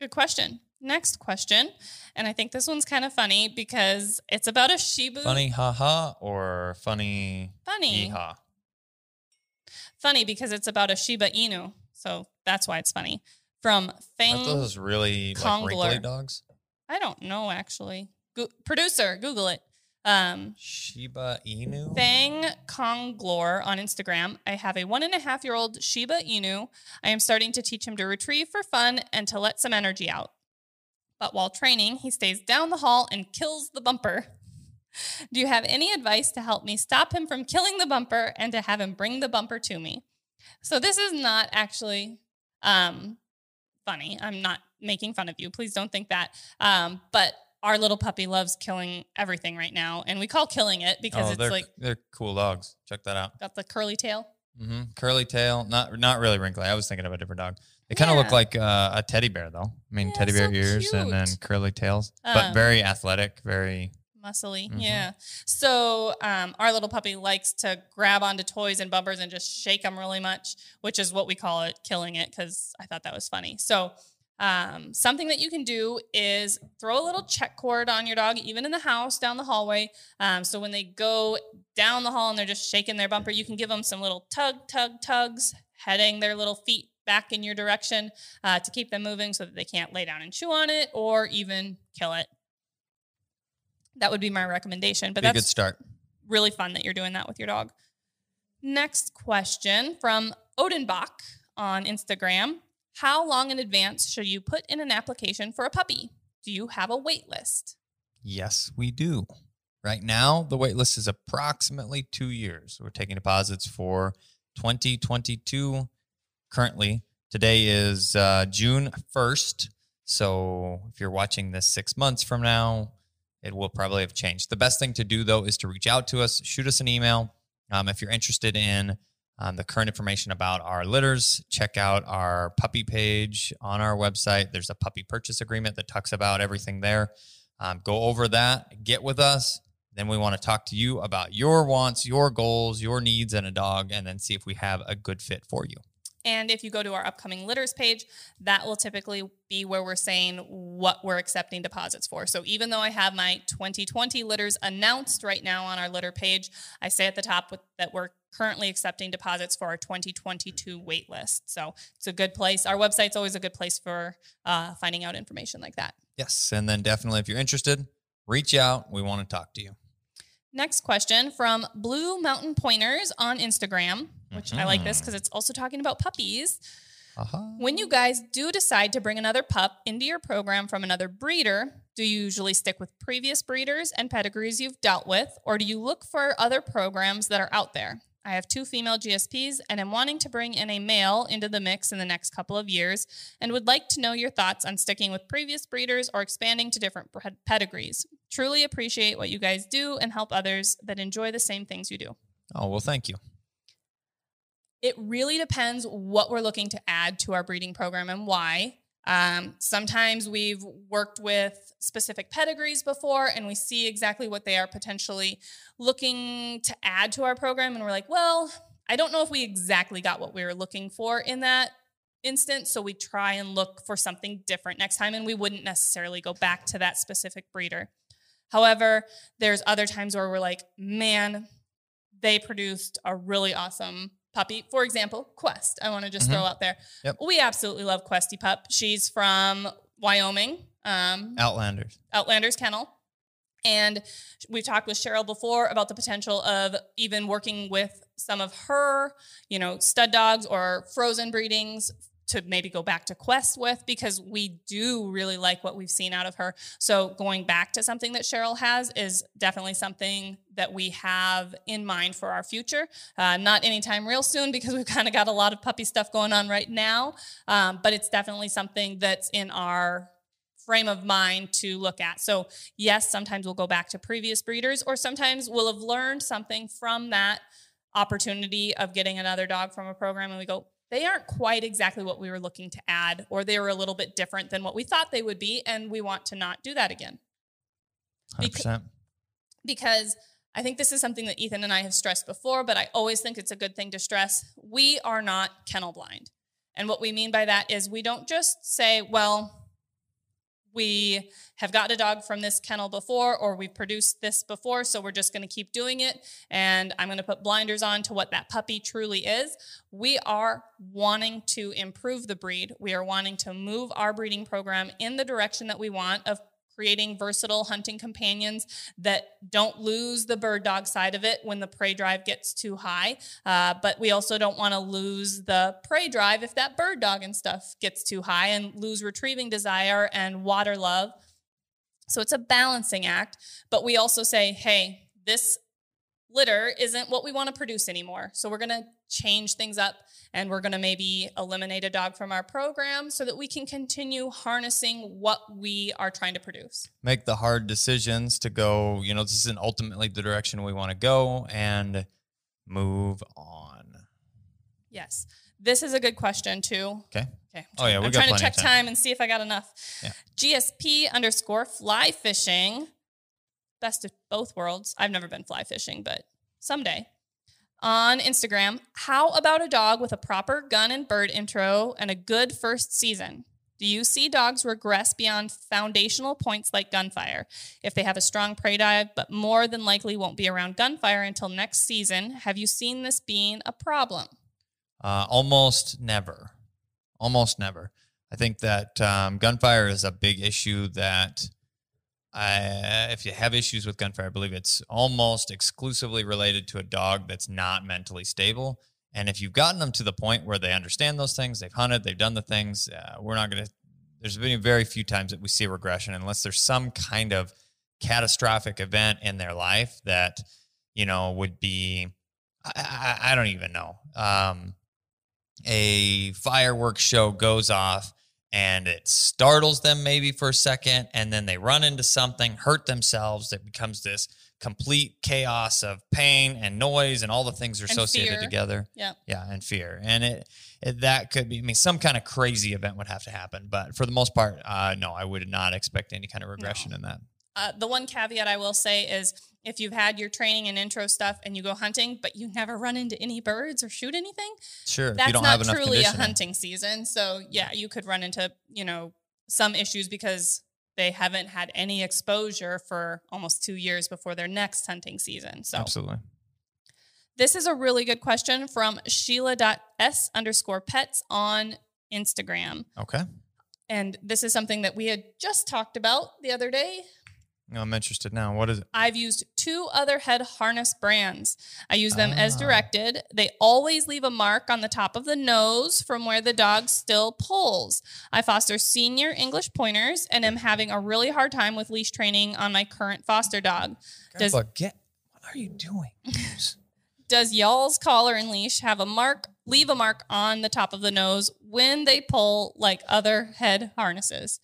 Good question. Next question. And I think this one's kind of funny because it's about a Shiba. funny haha or funny Funny. yeehaw? Funny because it's about a Shiba Inu. So that's why it's funny. From Fang. Aren't those really like Kongler. wrinkly dogs? I don't know actually. Go- producer, Google it. Um, Shiba Inu? Fang Konglor on Instagram. I have a one and a half year old Shiba Inu. I am starting to teach him to retrieve for fun and to let some energy out. But while training, he stays down the hall and kills the bumper. Do you have any advice to help me stop him from killing the bumper and to have him bring the bumper to me? So this is not actually um, funny. I'm not making fun of you. Please don't think that. Um, but our little puppy loves killing everything right now, and we call killing it because oh, it's they're, like they're cool dogs. Check that out. got the curly tail. hmm Curly tail, not not really wrinkly. I was thinking of a different dog. They kind of Yeah. look like uh, a teddy bear, though. I mean, Yeah, teddy bear so ears and then curly tails, but Um, very athletic. Very muscly. Mhm. Yeah. So um, our little puppy likes to grab onto toys and bumpers and just shake them really much, which is what we call it, killing it, because I thought that was funny. So um, something that you can do is throw a little check cord on your dog, even in the house, down the hallway. Um, so when they go down the hall and they're just shaking their bumper, you can give them some little tug, tug, tugs, heading their little feet back in your direction uh, to keep them moving so that they can't lay down and chew on it or even kill it. That would be my recommendation. But be a good start. really fun that you're doing that with your dog. Next question from Odenbach on Instagram. How long in advance should you put in an application for a puppy? Do you have a wait list? Yes, we do. Right now, the wait list is approximately two years. We're taking deposits for 2022 currently. Today is uh, June 1st. So if you're watching this six months from now, it will probably have changed. The best thing to do, though, is to reach out to us, shoot us an email. Um, if you're interested in um, the current information about our litters, check out our puppy page on our website. There's a puppy purchase agreement that talks about everything there. Um, go over that, get with us. Then we want to talk to you about your wants, your goals, your needs in a dog, and then see if we have a good fit for you. And if you go to our upcoming litters page, that will typically be where we're saying what we're accepting deposits for. So even though I have my 2020 litters announced right now on our litter page, I say at the top with, that we're currently accepting deposits for our 2022 wait list. So it's a good place. Our website's always a good place for uh, finding out information like that. Yes. And then definitely, if you're interested, reach out. We want to talk to you. Next question from Blue Mountain Pointers on Instagram, which I like this because it's also talking about puppies. Uh-huh. When you guys do decide to bring another pup into your program from another breeder, do you usually stick with previous breeders and pedigrees you've dealt with, or do you look for other programs that are out there? I have two female GSPs and am wanting to bring in a male into the mix in the next couple of years and would like to know your thoughts on sticking with previous breeders or expanding to different pedigrees. Truly appreciate what you guys do and help others that enjoy the same things you do. Oh, well, thank you. It really depends what we're looking to add to our breeding program and why. Um, sometimes we've worked with specific pedigrees before and we see exactly what they are potentially looking to add to our program. And we're like, well, I don't know if we exactly got what we were looking for in that instance. So we try and look for something different next time. And we wouldn't necessarily go back to that specific breeder. However, there's other times where we're like, man, they produced a really awesome puppy. For example, Quest. I want to just Mhm. throw out there. Yep. We absolutely love Questy Pup. She's from Wyoming, um, Outlanders. Outlanders Kennel. And we've talked with Cheryl before about the potential of even working with some of her, you know, stud dogs or frozen breedings to maybe go back to Quest with because we do really like what we've seen out of her. So going back to something that Cheryl has is definitely something that we have in mind for our future. Uh, not anytime real soon because [LAUGHS] we've kind of got a lot of puppy stuff going on right now, um, but it's definitely something that's in our frame of mind to look at. So, yes, sometimes we'll go back to previous breeders, or sometimes we'll have learned something from that opportunity of getting another dog from a program, and we go, they aren't quite exactly what we were looking to add, or they were a little bit different than what we thought they would be, and we want to not do that again. 100%. Because I think this is something that Ethan and I have stressed before, but I always think it's a good thing to stress. We are not kennel blind. And what we mean by that is we don't just say, well, we have got a dog from this kennel before or we've produced this before so we're just going to keep doing it. And i'm going to put blinders on to what that puppy truly is. We are wanting to improve the breed. We are wanting to move our breeding program in the direction that we want of creating versatile hunting companions that don't lose the bird dog side of it when the prey drive gets too high. Uh, but we also don't want to lose the prey drive if that bird dog and stuff gets too high and lose retrieving desire and water love. So it's a balancing act. But we also say, hey, this litter isn't what we want to produce anymore. So we're going to change things up and we're going to maybe eliminate a dog from our program so that we can continue harnessing what we are trying to produce. Make the hard decisions to go, you know, this isn't ultimately the direction we want to go and move on. Yes. This is a good question too. Okay. Okay. Oh, yeah, we I'm got trying to check time. time. and see if I got enough. Yeah. GSP underscore fly fishing. Best of both worlds. I've never been fly fishing, but someday. On Instagram, how about a dog with a proper gun and bird intro and a good first season? Do you see dogs regress beyond foundational points like gunfire? If they have a strong prey dive, but more than likely won't be around gunfire until next season, have you seen this being a problem? Uh, almost never. Almost never. I think that um, gunfire is a big issue that I, if you have issues with gunfire, I believe it's almost exclusively related to a dog that's not mentally stable. And if you've gotten them to the point where they understand those things, they've hunted, they've done the things, uh, we're not going to, there's been very few times that we see regression unless there's some kind of catastrophic event in their life that, you know, would be, I, I, I don't even know. Um, a fireworks show goes off and it startles them maybe for a second and then they run into something hurt themselves it becomes this complete chaos of pain and noise and all the things are And associated fear. together Yeah. yeah and fear and it, it that could be i mean some kind of crazy event would have to happen but for the most part uh, no i would not expect any kind of regression in that Uh, the one caveat I will say is if you've had your training and intro stuff and you go hunting, but you never run into any birds or shoot anything, sure that's you don't not have truly a hunting season. So yeah, you could run into you know some issues because they haven't had any exposure for almost two years before their next hunting season. So absolutely this is a really good question from Sheila.s underscore pets on Instagram. okay And this is something that we had just talked about the other day. I'm interested now what is it I've used two other head harness brands. I use them as Ah. directed. They always leave a mark on the top of the nose from where the dog still pulls. I foster senior English pointers and am having a really hard time with leash training on my current foster dog. Does- Grandpa, get what are you doing [LAUGHS] Does y'all's collar and leash have a mark, leave a mark on the top of the nose when they pull like other head harnesses?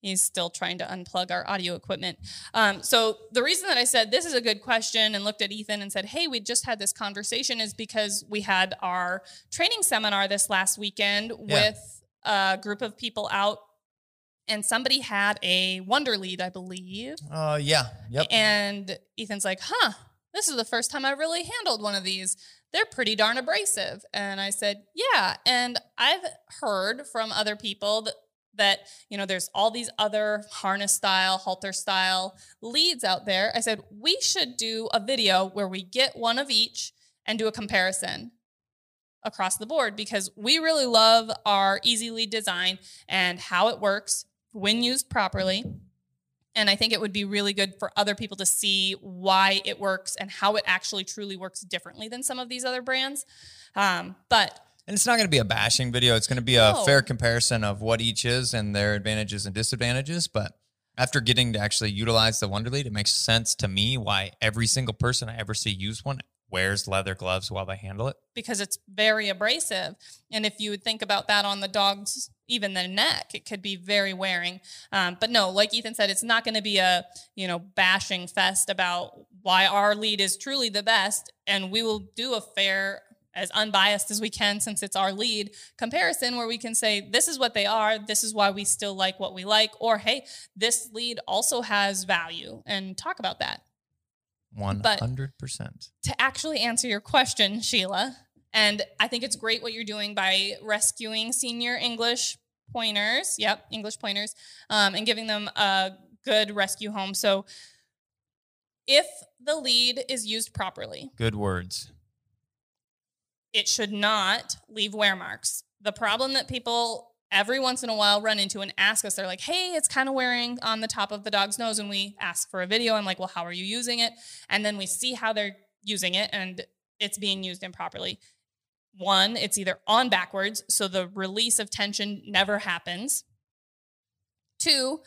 He's still trying to unplug our audio equipment. Um, so the reason that I said this is a good question and looked at Ethan and said, "Hey, we just had this conversation," is because we had our training seminar this last weekend Yeah. with a group of people out and somebody had a Wonder Lead, I believe. Uh, yeah. Yep. And Ethan's like, huh, this is the first time I really handled one of these. They're pretty darn abrasive. And I said, yeah. And I've heard from other people that, that you know, there's all these other harness style, halter style leads out there. I said, we should do a video where we get one of each and do a comparison across the board because we really love our easy lead design and how it works when used properly. And I think it would be really good for other people to see why it works and how it actually truly works differently than some of these other brands. Um, but and it's not going to be a bashing video. It's going to be a No. fair comparison of what each is and their advantages and disadvantages. But after getting to actually utilize the Wonder Lead, it makes sense to me why every single person I ever see use one wears leather gloves while they handle it. because it's very abrasive. And if you would think about that on the dog's, even the neck, it could be very wearing. Um, but no, like Ethan said, it's not going to be a you know bashing fest about why our lead is truly the best, and we will do a fair. As unbiased as we can, since it's our lead comparison, where we can say, This is what they are, this is why we still like what we like, or hey, this lead also has value, and talk about that. 100%. to actually answer your question, Sheila, and I think it's great what you're doing by rescuing senior English pointers. Yep, English pointers, um, and giving them a good rescue home. So, if the lead is used properly, Good words. It should not leave wear marks. The problem that people every once in a while run into and ask us, they're like, hey, it's kind of wearing on the top of the dog's nose. And we ask for a video. I'm like, well, how are you using it? And then we see how they're using it and it's being used improperly. One, it's either on backwards, so the release of tension never happens. Two,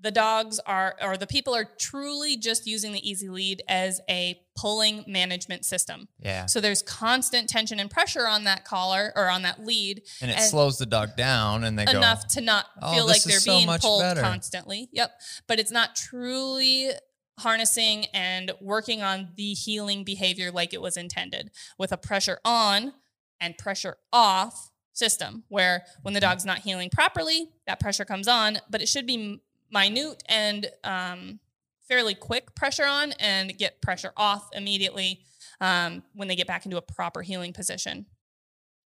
the dogs are, or the people are truly just using the Easy Lead as a pulling management system. Yeah. So there's constant tension and pressure on that collar or on that lead And it and- slows the dog down and they go, enough to not "Oh, feel like they're so being pulled better." constantly. Yep. But it's not truly harnessing and working on the heeling behavior like it was intended with a pressure on and pressure off system where when the Mm-hmm. dog's not heeling properly, that pressure comes on, but it should be minute and um, fairly quick pressure on and get pressure off immediately um, when they get back into a proper heeling position.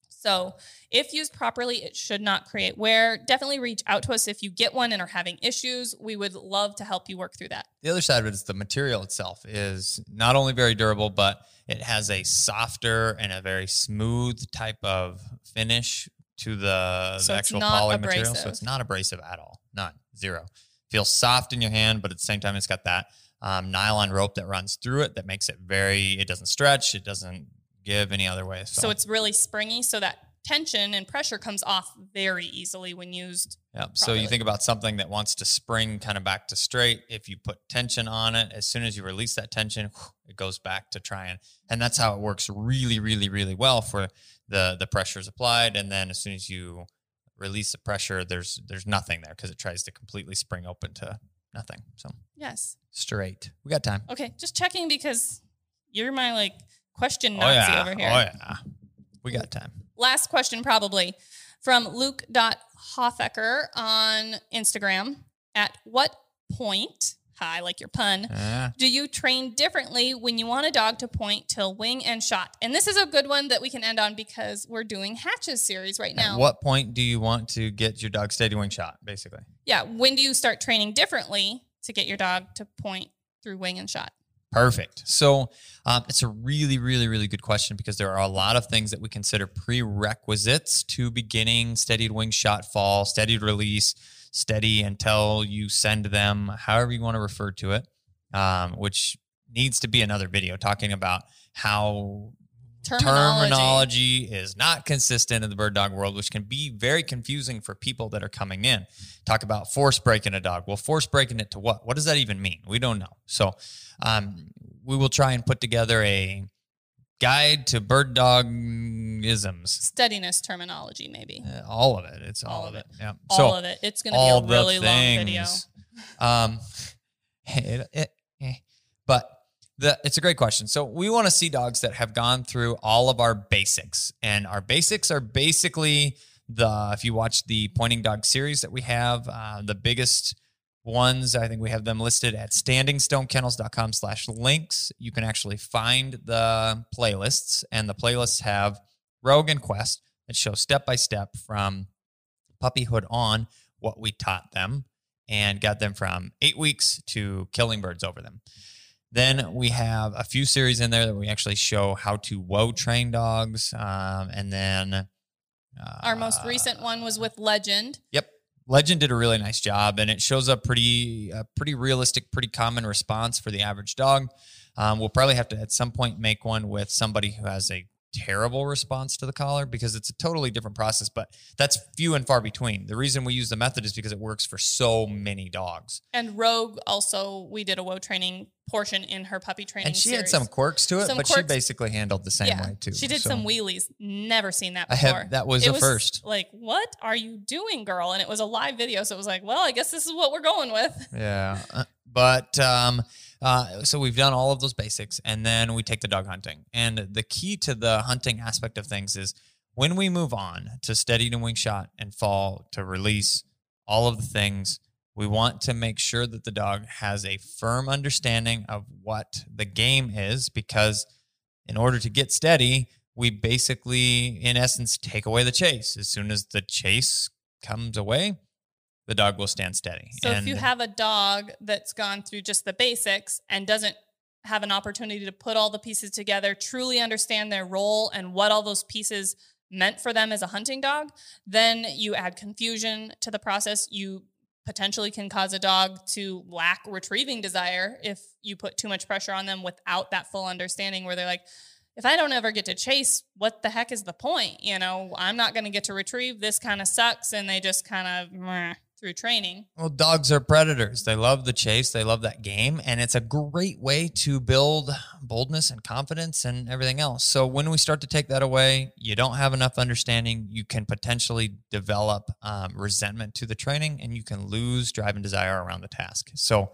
So, if used properly, it should not create wear. Definitely reach out to us if you get one and are having issues. We would love to help you work through that. the other side of it is the material itself is not only very durable, but it has a softer and a very smooth type of finish to the, So the actual poly material. So it's not abrasive at all. None. Zero. Feels soft in your hand, but at the same time, it's got that um, nylon rope that runs through it that makes it very, it doesn't stretch, it doesn't give any other way. So, So, it's really springy, so that tension and pressure comes off very easily when used. Yeah. So you think about something that wants to spring kind of back to straight. If you put tension on it, as soon as you release that tension, it goes back to trying. And that's how it works really, really, really well for the the pressure is applied. And then as soon as you release the pressure, there's there's nothing there because it tries to completely spring open to nothing. So Yes. straight. We got time. Okay. Just checking because you're my like question Oh Nazi yeah. over here. Oh yeah. We got time. Last question, probably from Luke Luke.Hoffecker on Instagram. At what point, I like your pun, Yeah. do you train differently when you want a dog to point till wing and shot? And this is a good one that we can end on because we're doing Hatches series right now. At what point do you want to get your dog steady wing shot, basically? Yeah. When do you start training differently to get your dog to point through wing and shot? Perfect. So um, it's a really, really, really good question because there are a lot of things that we consider prerequisites to beginning steadied wing shot fall, steadied release, steady until you send them, however you want to refer to it, um, which needs to be another video talking about how Terminology. terminology is not consistent in the bird dog world, which can be very confusing for people that are coming in. Talk about force breaking a dog. Well, force breaking it to what? What does that even mean? We don't know. So, um, we will try and put together a guide to bird dog isms. Steadiness terminology, maybe. Uh, all of it. It's all, All of of it. Yeah. All so of it. It's going to be a really long video. Um, [LAUGHS] it- it- eh. but the, it's a great question. So we want to see dogs that have gone through all of our basics, and our basics are basically The if you watch the pointing dog series that we have, uh, the biggest ones i think we have them listed at standingstonekennels.com slash links you can actually find the playlists and the playlists have rogue and quest that show step by step from puppyhood on what we taught them and got them from eight weeks to killing birds over them then we have a few series in there that we actually show how to whoa train dogs um, and then uh, Our most recent one was with Legend. Yep. Legend did a really nice job, and it shows up pretty, uh, pretty realistic, pretty common response for the average dog. Um, we'll probably have to at some point make one with somebody who has a terrible response to the collar because it's a totally different process, but that's few and far between. The reason we use the method is because it works for so many dogs. And Rogue also, we did a whoa training portion in her puppy training. And she series. had some quirks to it, Some but she basically handled the same yeah, way too. She did So some wheelies. Never seen that I before. have that was it a was first. like, what are you doing, girl? And it was a live video, so it was like, well, I guess this is what we're going with. Yeah. Uh, But um, uh, so we've done all of those basics, and then we take the dog hunting. And the key to the hunting aspect of things is when we move on to steady to wing shot and fall to release, all of the things, we want to make sure that the dog has a firm understanding of what the game is, because in order to get steady, we basically, in essence, take away the chase. As soon as the chase comes away, the dog will stand steady. So if you have a dog that's gone through just the basics and doesn't have an opportunity to put all the pieces together, truly understand their role and what all those pieces meant for them as a hunting dog, then you add confusion to the process. You potentially can cause a dog to lack retrieving desire if you put too much pressure on them without that full understanding where they're like, if I don't ever get to chase, what the heck is the point? You know, I'm not going to get to retrieve. This kind of sucks. And they just kind of meh, through training. Well, dogs are predators. They love the chase. They love that game. And it's a great way to build boldness and confidence and everything else. So when we start to take that away, you don't have enough understanding. You can potentially develop um, resentment to the training and you can lose drive and desire around the task. So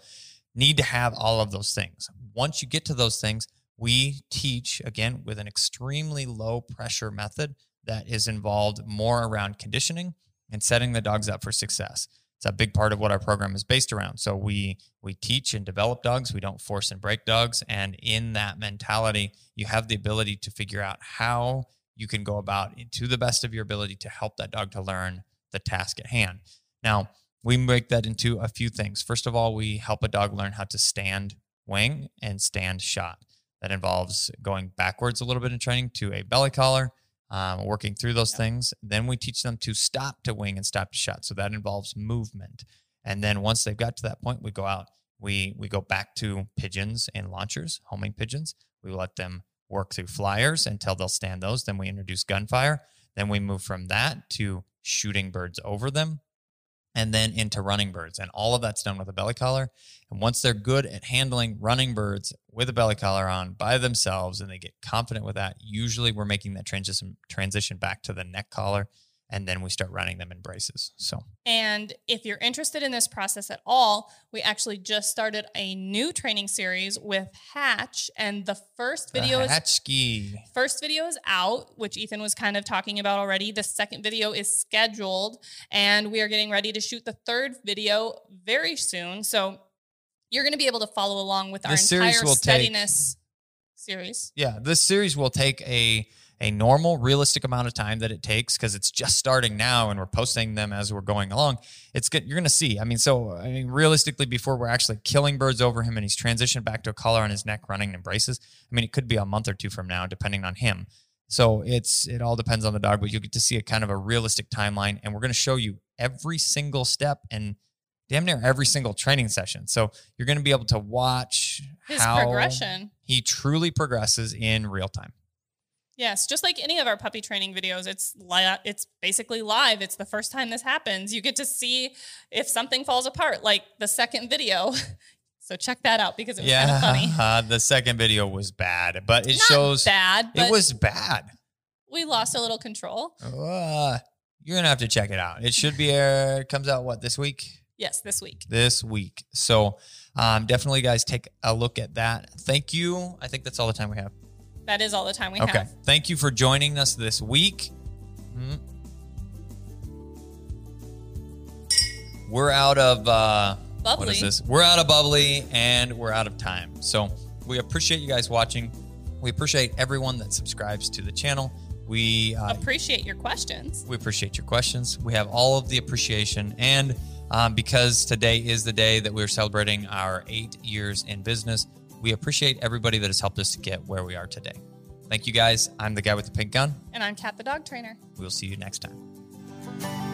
need to have all of those things. Once you get to those things, we teach again with an extremely low pressure method that is involved more around conditioning and setting the dogs up for success. It's a big part of what our program is based around. So we we teach and develop dogs. We don't force and break dogs. And in that mentality, you have the ability to figure out how you can go about to the best of your ability to help that dog to learn the task at hand. Now, we break that into a few things. First of all, we help a dog learn how to stand wing and stand shot. That involves going backwards a little bit in training to a belly collar, um, working through those things. Then we teach them to stop to wing and stop to shot. So that involves movement. And then once they've got to that point, we go out. We we go back to pigeons and launchers, homing pigeons. We let them work through flyers until they'll stand those. Then we introduce gunfire. Then we move from that to shooting birds over them and then into running birds. And all of that's done with a belly collar. And once they're good at handling running birds with a belly collar on by themselves and they get confident with that, usually we're making that transition transition back to the neck collar and then we start running them in braces. So And if you're interested in this process at all, we actually just started a new training series with Hatch, and the first video the is hatch ski. first video is out, which Ethan was kind of talking about already. The second video is scheduled, and we are getting ready to shoot the third video very soon. So you're going to be able to follow along with our entire will take- steadiness series. Yeah, this series will take a a normal, realistic amount of time that it takes because it's just starting now and we're posting them as we're going along. It's good. You're going to see. I mean, so I mean, realistically, before we're actually killing birds over him and he's transitioned back to a collar on his neck, running in braces. I mean, it could be a month or two from now, depending on him. So it's it all depends on the dog, but you'll get to see a kind of a realistic timeline, and we're going to show you every single step and damn near every single training session. So you're going to be able to watch His how progression. he truly progresses in real time. Yes, just like any of our puppy training videos, it's li- it's basically live. It's the first time this happens. You get to see if something falls apart, like the second video. [LAUGHS] so check that out because it was kind of funny. [LAUGHS] Uh, the second video was bad, but it Not shows bad, but it was bad. we lost a little control. Uh, you're gonna have to check it out. It should be air. It comes out what this week? Yes, this week. This week. So um, definitely, guys, take a look at that. Thank you. I think that's all the time we have. That is all the time we okay. have. Thank you for joining us this week. Mm. we're out of uh, Bubbly. is this? We're out of bubbly and we're out of time. So we appreciate you guys watching. We appreciate everyone that subscribes to the channel. We uh, Appreciate your questions. we appreciate your questions. We have all of the appreciation. And um, because today is the day that we're celebrating our eight years in business, we appreciate everybody that has helped us to get where we are today. Thank you guys. I'm the guy with the pink gun. And I'm Kat the dog trainer. We'll see you next time.